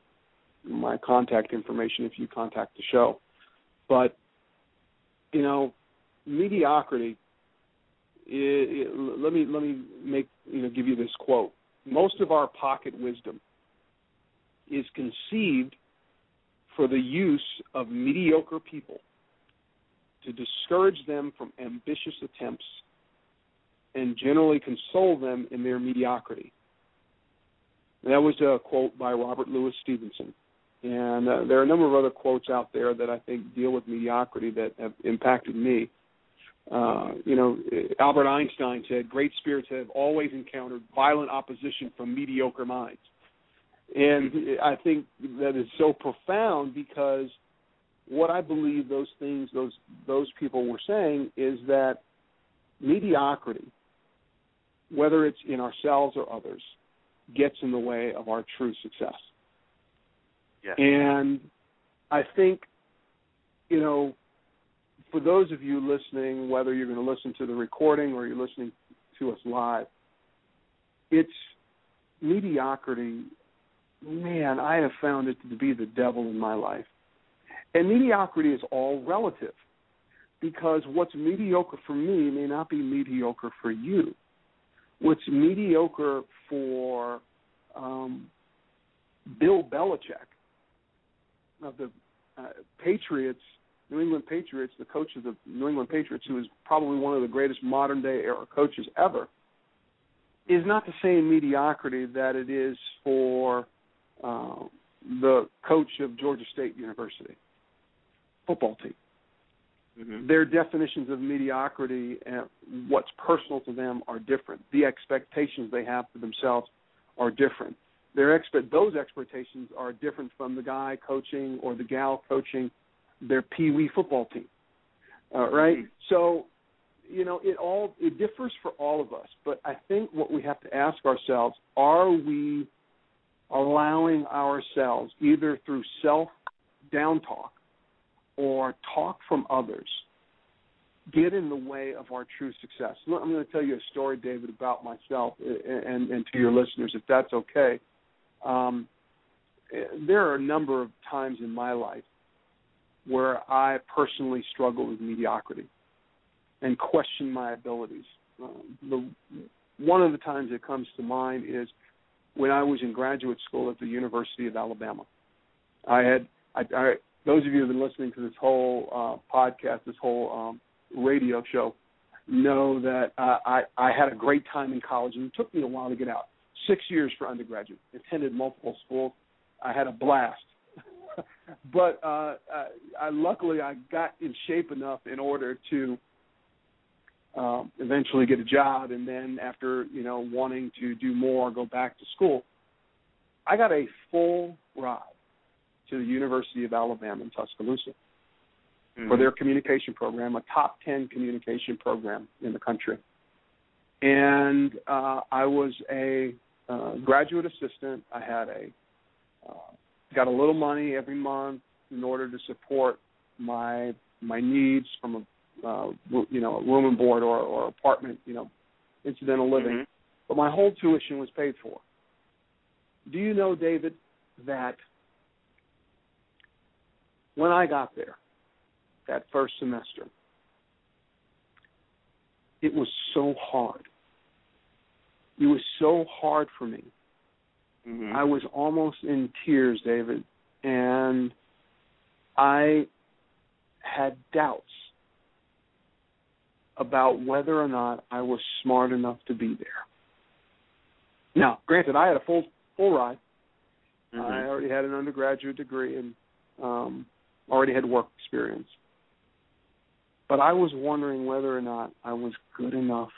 my contact information if you contact the show. But you know, mediocrity. It, it, let me let me make you know give you this quote. Most of our pocket wisdom is conceived for the use of mediocre people to discourage them from ambitious attempts and generally console them in their mediocrity. that was a quote by Robert Louis Stevenson. And uh, there are a number of other quotes out there that I think deal with mediocrity that have impacted me. Uh, you know, Albert Einstein said, "Great spirits have always encountered violent opposition from mediocre minds." And I think that is so profound because what I believe those things those those people were saying is that mediocrity, whether it's in ourselves or others, gets in the way of our true success. Yes. And I think, you know, for those of you listening, whether you're going to listen to the recording or you're listening to us live, it's mediocrity. Man, I have found it to be the devil in my life. And mediocrity is all relative because what's mediocre for me may not be mediocre for you. What's mediocre for um, Bill Belichick of the uh, Patriots, New England Patriots, the coach of the New England Patriots, who is probably one of the greatest modern day era coaches ever, is not the same mediocrity that it is for uh, the coach of Georgia State University football team. Mm-hmm. Their definitions of mediocrity and what's personal to them are different. The expectations they have for themselves are different. Their expect those expectations are different from the guy coaching or the gal coaching their pee wee football team. Uh, right? Mhm. So, you know, it all it differs for all of us. But I think what we have to ask ourselves: Are we allowing ourselves, either through self down talk or talk from others, get in the way of our true success? I'm going to tell you a story, David, about myself, and, and to your listeners, if that's okay. Um, there are a number of times in my life where I personally struggle with mediocrity and question my abilities. Um, the one of the times that comes to mind is when I was in graduate school at the University of Alabama. I had I, I those of you who've been listening to this whole uh, podcast, this whole um, radio show, know that uh, I I had a great time in college, and it took me a while to get out. Six years for undergraduate. Attended multiple schools. I had a blast. but uh, I, I luckily I got in shape enough in order to um, eventually get a job, and then after you know wanting to do more, go back to school. I got a full ride to the University of Alabama in Tuscaloosa Mm-hmm. for their communication program, a top 10 communication program in the country. And uh, I was a uh, graduate assistant. I had a uh, got a little money every month in order to support my my needs from a uh, you know a room and board or, or apartment, you know, incidental living. Mhm. But my whole tuition was paid for. Do you know, David, that when I got there, that first semester, it was so hard. It was so hard for me. Mhm. I was almost in tears, David, and I had doubts about whether or not I was smart enough to be there. Now, granted, I had a full full ride. I Mhm. already had an undergraduate degree and um, already had work experience. But I was wondering whether or not I was good enough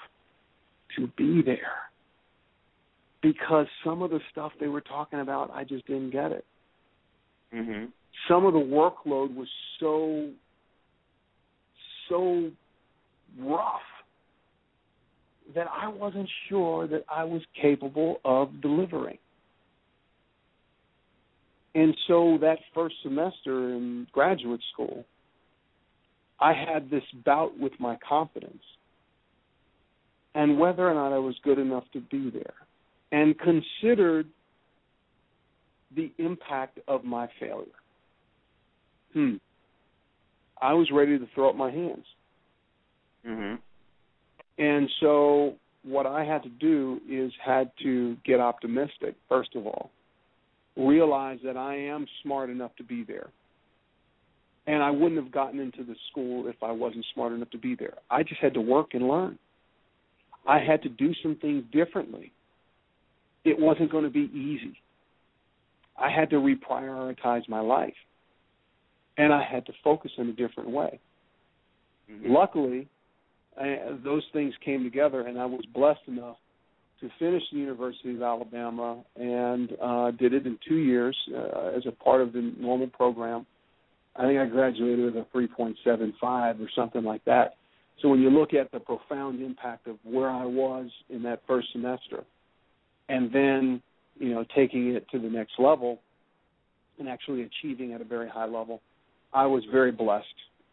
to be there. Because some of the stuff they were talking about, I just didn't get it. Mhm. Some of the workload was so, so rough that I wasn't sure that I was capable of delivering. And so that first semester in graduate school, I had this bout with my confidence and whether or not I was good enough to be there, and considered the impact of my failure. Hmm. I was ready to throw up my hands. Mm-hmm. And so what I had to do is had to get optimistic first of all. Realize that I am smart enough to be there. And I wouldn't have gotten into the school if I wasn't smart enough to be there. I just had to work and learn. I had to do some things differently. It wasn't going to be easy. I had to reprioritize my life. And I had to focus in a different way. Mhm. Luckily, I, those things came together, and I was blessed enough to finish the University of Alabama and uh, did it in two years uh, as a part of the normal program. I think I graduated with a 3.75 or something like that. So when you look at the profound impact of where I was in that first semester, and then you know taking it to the next level, and actually achieving at a very high level, I was very blessed,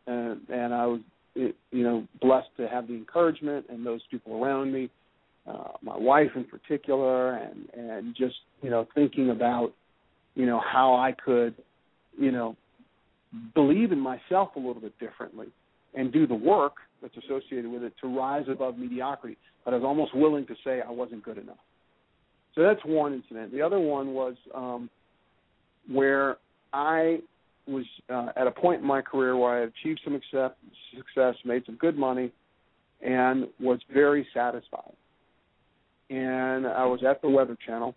and and I was you know blessed to have the encouragement and those people around me, uh, my wife in particular, and and just you know thinking about you know how I could you know believe in myself a little bit differently and do the work that's associated with it to rise above mediocrity. But I was almost willing to say I wasn't good enough. So that's one incident. The other one was um, where I was uh, at a point in my career where I achieved some accept, success, made some good money, and was very satisfied. And I was at the Weather Channel,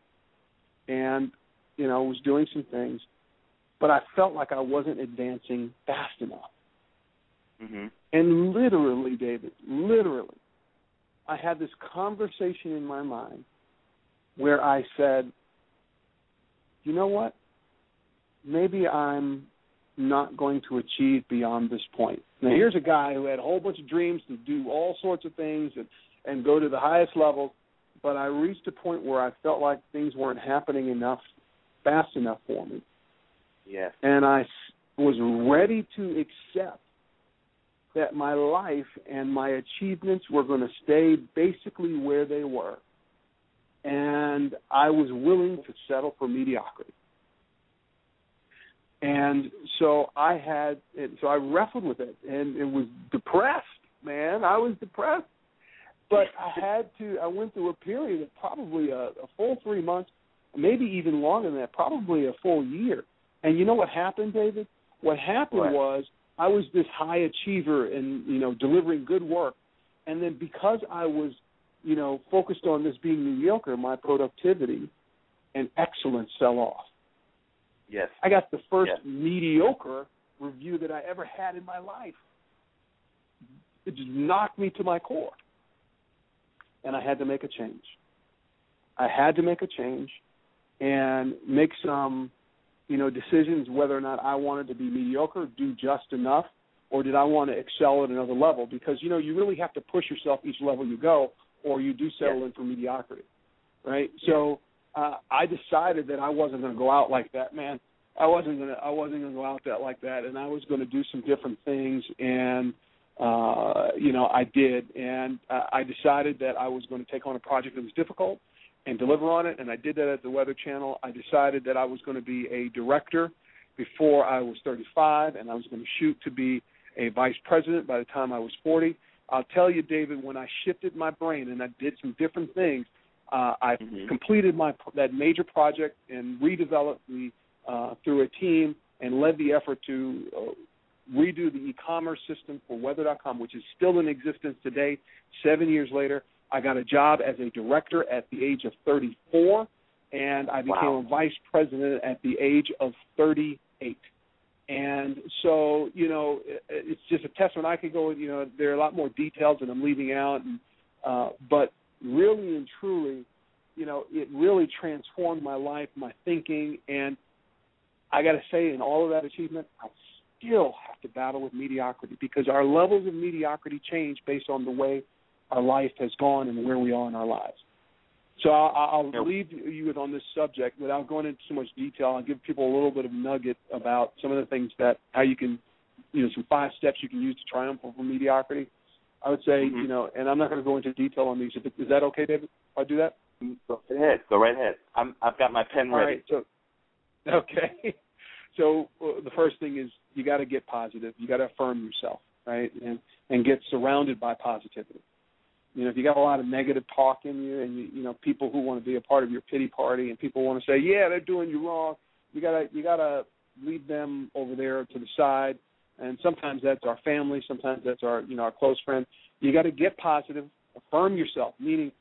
and you know was doing some things, but I felt like I wasn't advancing fast enough. Mm-hmm. And literally, David, literally, I had this conversation in my mind where I said, you know what? Maybe I'm not going to achieve beyond this point. Now, hmm. here's a guy who had a whole bunch of dreams to do all sorts of things and, and go to the highest levels, but I reached a point where I felt like things weren't happening enough, fast enough for me. Yes. And I was ready to accept that my life and my achievements were going to stay basically where they were. And I was willing to settle for mediocrity. And so I had, so I wrestled with it, and it was depressed, man. I was depressed, but I had to. I went through a period of probably a, a full three months, maybe even longer than that, probably a full year. And you know what happened, David? What happened what? was I was this high achiever and you know delivering good work, and then because I was you know focused on this being mediocre, my productivity and excellence fell off. Yes. I got the first yes. mediocre review that I ever had in my life. It just knocked me to my core, and I had to make a change. I had to make a change and make some you know, decisions whether or not I wanted to be mediocre, do just enough, or did I want to excel at another level? Because you know, you really have to push yourself each level you go, or you do settle yes. in for mediocrity, right? So uh, I decided that I wasn't going to go out like that, man. I wasn't gonna I wasn't gonna go out that like that, and I was going to do some different things, and uh, you know I did, and uh, I decided that I was going to take on a project that was difficult and deliver on it. And I did that at the Weather Channel. I decided that I was going to be a director before I was 35, and I was going to shoot to be a vice president by the time I was 40. I'll tell you, David, when I shifted my brain and I did some different things, uh, I mm-hmm. completed my that major project and redeveloped the uh, through a team and led the effort to uh, redo the e-commerce system for Weather.com, which is still in existence today, seven years later. I got a job as a director at the age of 34, and I became wow. a vice president at the age of 38. And so, you know, it's just a testament. I could go, you know, there are a lot more details that I'm leaving out, and, uh, but really and truly, you know, it really transformed my life, my thinking, and I got to say, in all of that achievement, I still have to battle with mediocrity because our levels of mediocrity change based on the way our life has gone and where we are in our lives. So I'll, I'll leave you with on this subject without going into too much detail. I'll give people a little bit of nugget about some of the things that how you can, you know, some five steps you can use to triumph over mediocrity. I would say, mm-hmm. you know, and I'm not going to go into detail on these. Is that okay, David? If I do that? Go ahead. Go right ahead. I'm, I've got my pen ready. Right, so, okay. So uh, the first thing is you got to get positive. You got to affirm yourself, right, and and get surrounded by positivity. You know, if you got a lot of negative talk in you, and you, you know people who want to be a part of your pity party, and people want to say, "Yeah, they're doing you wrong," you gotta you gotta leave them over there to the side. And sometimes that's our family, sometimes that's our you know our close friends. You got to get positive, affirm yourself, meaning,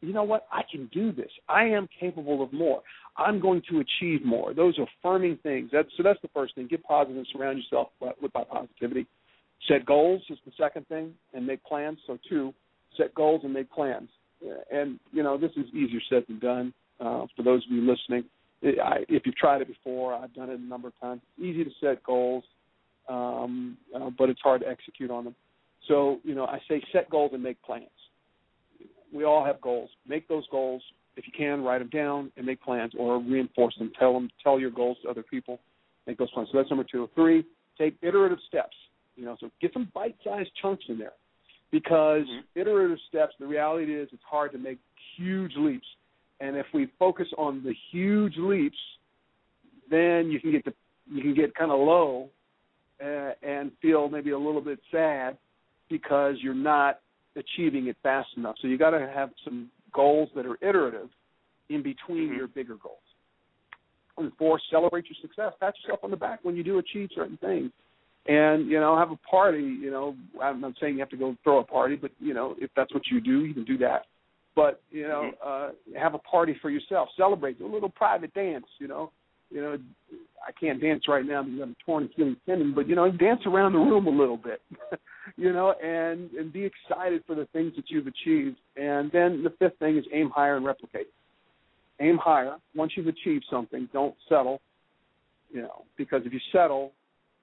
you know what, I can do this. I am capable of more. I'm going to achieve more. Those affirming things. That's so that's the first thing. Get positive, surround yourself with by positivity. Set goals is the second thing, and make plans. So two, set goals and make plans. And you know this is easier said than done. Uh, for those of you listening, I, if you've tried it before, I've done it a number of times. It's easy to set goals, um, uh, but it's hard to execute on them. So you know, I say set goals and make plans. We all have goals. Make those goals if you can. Write them down and make plans, or reinforce them. Tell them, tell your goals to other people. Make those plans. So that's number two. Three, take iterative steps. You know, so get some bite-sized chunks in there, because mm-hmm. iterative steps. The reality is, it's hard to make huge leaps, and if we focus on the huge leaps, then you can get the you can get kind of low uh, and feel maybe a little bit sad because you're not achieving it fast enough. So you got to have some goals that are iterative in between mm-hmm. your bigger goals. And four, celebrate your success. Pat yourself on the back when you do achieve certain things. And, you know, have a party, you know, I'm not saying you have to go throw a party, but, you know, if that's what you do, you can do that. But, you know, mm-hmm. uh have a party for yourself. Celebrate. Do a little private dance, you know. You know, I can't dance right now because I'm torn Achilles tendon, but you know, dance around the room a little bit. you know, and and be excited for the things that you've achieved. And then the fifth thing is aim higher and replicate. Aim higher. Once you've achieved something, don't settle. You know, because if you settle,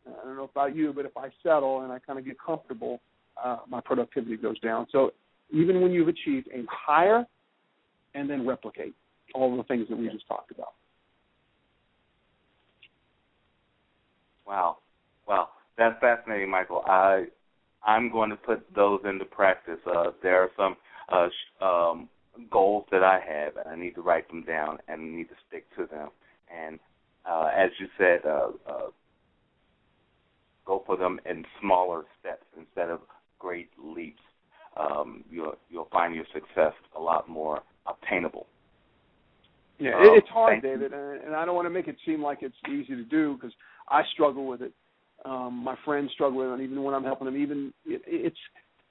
I don't know about you, but if I settle and I kind of get comfortable, uh, my productivity goes down. So even when you've achieved, aim higher, and then replicate all the things that we just talked about. Wow, wow, that's fascinating, Michael. I I'm going to put those into practice. Uh, there are some uh, sh- um, goals that I have, and I need to write them down and need to stick to them. And uh, as you said, uh, uh, go for them in smaller steps instead of great leaps. Um, you'll you'll find your success a lot more obtainable. Yeah, um, it's hard, David, and I don't want to make it seem like it's easy to do because I struggle with it um, my friends struggle with, and even when I'm helping them, even it, it's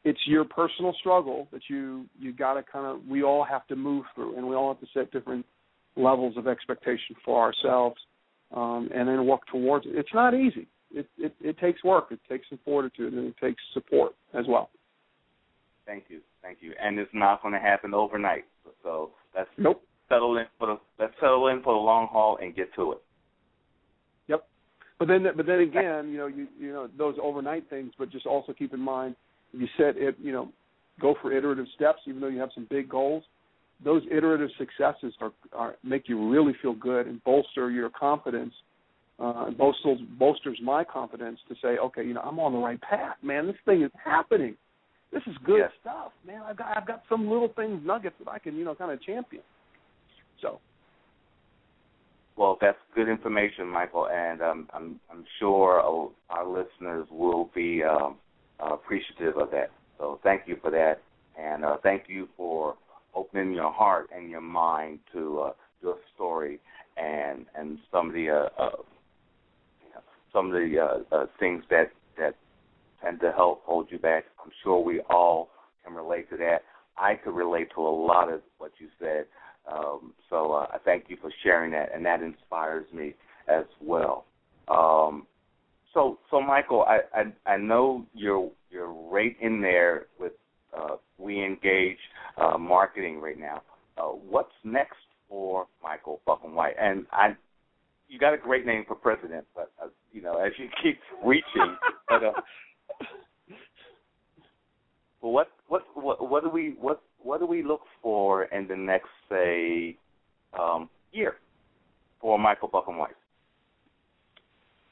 it's your personal struggle that you you got to kind of we all have to move through, and we all have to set different levels of expectation for ourselves, um, and then work towards it. It's not easy. It, it it takes work. It takes some fortitude, and it takes support as well. Thank you, thank you. And it's not going to happen overnight. So let's nope. settle in for the let's settle in for the long haul and get to it. Yep. But then, but then again, you know, you you know those overnight things. But just also keep in mind, you set it, you know, go for iterative steps, even though you have some big goals. Those iterative successes are, are make you really feel good and bolster your confidence. Uh, and bolsters bolsters my confidence to say, okay, you know, I'm on the right path, man. This thing is happening. This is good yes. stuff, man. I've got I've got some little things, nuggets that I can, you know, kind of champion. So well, that's good information, Michael, and um, I'm I'm sure our listeners will be um, appreciative of that. So thank you for that, and uh, thank you for opening your heart and your mind to uh, your story and and some of the uh, uh, some of the uh, uh, things that that tend to help hold you back. I'm sure we all can relate to that. I could relate to a lot of what you said. Um, so uh, I thank you for sharing that, and that inspires me as well. Um, so, so Michael, I, I, I know you're you're right in there with uh, we engage uh, marketing right now. Uh, what's next for Michael Buckham White? And I, you got a great name for president, but uh, you know as you keep reaching, but uh, what what what what do we what what do we look for in the next, say, um, year for Michael Buckham White?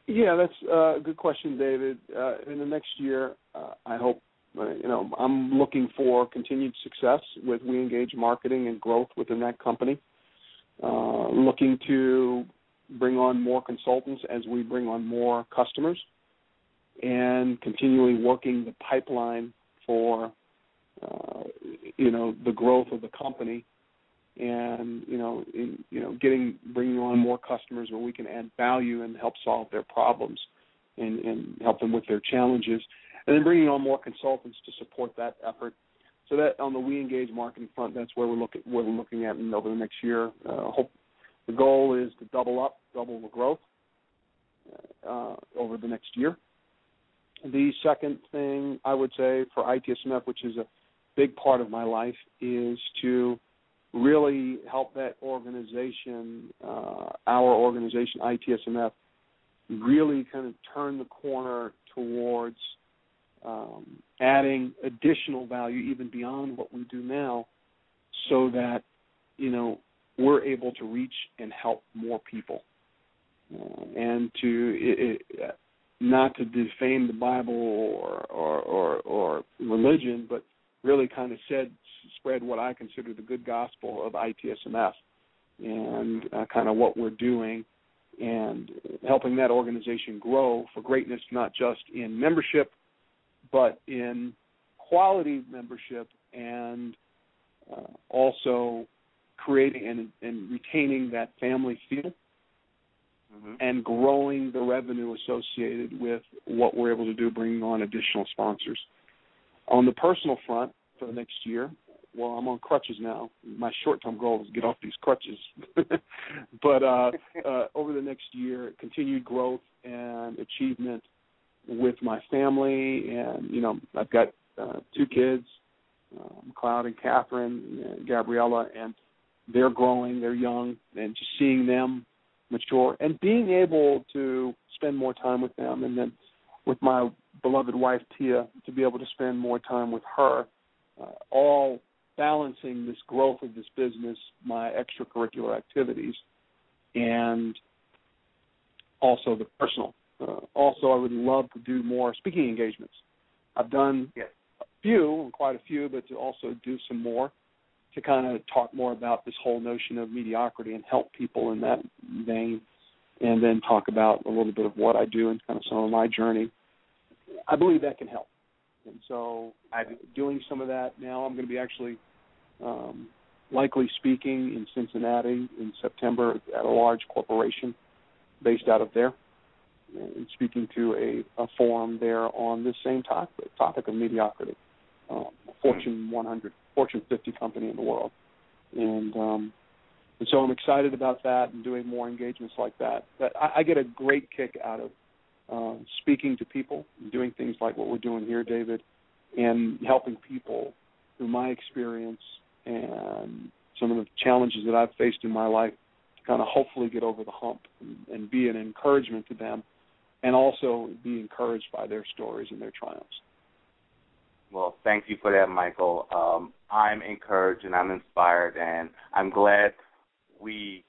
Yeah, that's uh, a good question, David. Uh, in the next year, uh, I hope uh, you know I'm looking for continued success with We Engage Marketing and growth within that company. Uh, looking to bring on more consultants as we bring on more customers, and continually working the pipeline for uh, you know the growth of the company and you know in, you know getting bringing on more customers where we can add value and help solve their problems and, and help them with their challenges and then bringing on more consultants to support that effort. So that on the we engage marketing front that's where we're looking we're looking at over the next year. Uh, hope the goal is to double up double the growth uh, over the next year. The second thing I would say for ITSMF, which is a big part of my life, is to really help that organization, uh, our organization, ITSMF, really kind of turn the corner towards um, adding additional value even beyond what we do now so that you know we're able to reach and help more people uh, and to it, it, not to defame the Bible or or, or or religion, but really kind of said spread what I consider the good gospel of ITSMF and uh, kind of what we're doing and helping that organization grow for greatness, not just in membership, but in quality membership and uh, also creating and, and, retaining that family feel mm-hmm. and growing the revenue associated with what we're able to do, bringing on additional sponsors. On the personal front, for the next year, well, I'm on crutches now. My short-term goal is to get off these crutches. but uh, uh, over the next year, continued growth and achievement with my family, and you know, I've got uh, two kids, um, Cloud and Catherine, and Gabriella, and they're growing, they're young, and just seeing them mature and being able to spend more time with them, and then with my beloved wife Tia to be able to spend more time with her, uh, all balancing this growth of this business, my extracurricular activities, and also the personal. Uh, also, I would love to do more speaking engagements. I've done yes. a few, quite a few, but to also do some more to kind of talk more about this whole notion of mediocrity and help people in that vein, and then talk about a little bit of what I do and kind of some of my journey. I believe that can help. And so, uh, doing some of that now, I'm going to be actually um, likely speaking in Cincinnati in September at a large corporation based out of there, and speaking to a, a forum there on this same topic, topic of mediocrity. Um, Fortune 100, Fortune 50 company in the world, and um, and so I'm excited about that and doing more engagements like that. But I, I get a great kick out of uh, speaking to people, doing things like what we're doing here, David, and helping people through my experience and some of the challenges that I've faced in my life to kind of hopefully get over the hump and, and be an encouragement to them and also be encouraged by their stories and their triumphs. Well, thank you for that, Michael. Um, I'm encouraged and I'm inspired, and I'm glad we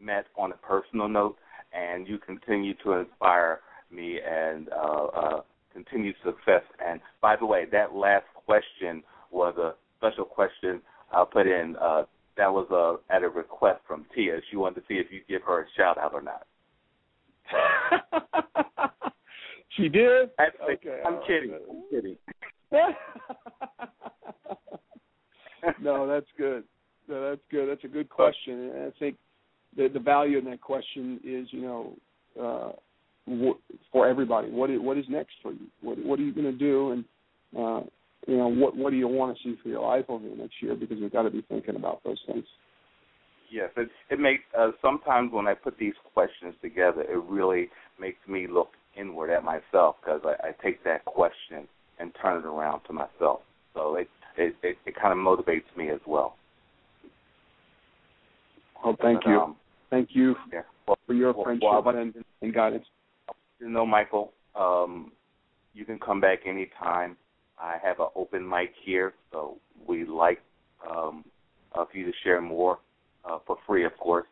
met on a personal note, and you continue to inspire me and uh, uh, continued success. And by the way, that last question was a special question I put in. Uh, that was uh, at a request from Tia. She wanted to see if you give her a shout out or not. she did. okay, I'm kidding. Right. I'm kidding. no, that's good. No, that's good. That's a good question, and I think the the value in that question is, you know, uh, for everybody. What is, what is next for you? What what are you going to do? And uh, you know, what what do you want to see for your life over the next year? Because we've got to be thinking about those things. Yes, it it makes uh, sometimes when I put these questions together, it really makes me look inward at myself because I, I take that question and turn it around to myself. So it it it, it kind of motivates me as well. Well, thank but, you, um, thank you yeah. well, for your well, friendship well, and, and guidance you know, Michael, um, you can come back anytime. I have an open mic here, so we like um, uh, for you to share more uh, for free, of course.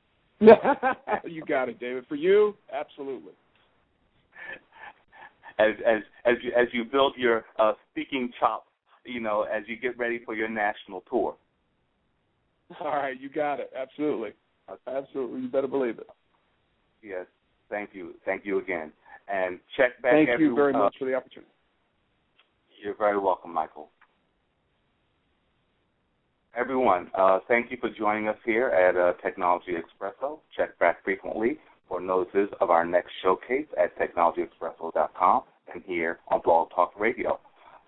you got it, David. For you, absolutely. As as as you as you build your uh, speaking chops, you know, as you get ready for your national tour. All right, you got it. Absolutely, absolutely. You better believe it. Yes. Thank you. Thank you again. And check back. Thank every, you very uh, much for the opportunity. You're very welcome, Michael. Everyone, uh, thank you for joining us here at uh, Technology Expresso. Check back frequently for notices of our next showcase at technologyexpresso.com and here on Blog Talk Radio.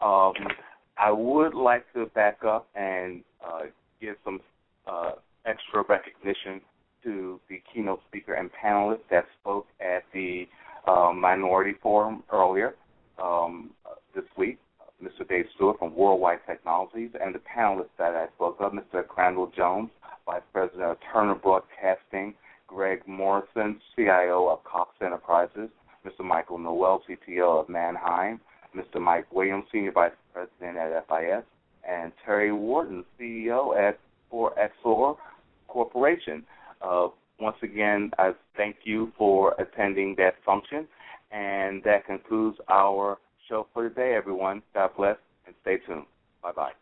Um, I would like to back up and uh, give some uh, extra recognition to the keynote speaker and panelist that spoke at the uh, Minority Forum earlier um, this week, Mr. Dave Steward from Worldwide Technologies, and the panelists that I spoke of, Mr. Crandall Jones, Vice President of Turner Broadcasting, Greg Morrison, CIO of Cox Enterprises, Mr. Michael Noel, CTO of Manheim, Mr. Mike Williams, Senior Vice President at FIS, and Terry Wharton, CEO at for Exor Corporation. Uh, once again, I thank you for attending that function, and that concludes our show for today, everyone. God bless and stay tuned. Bye bye.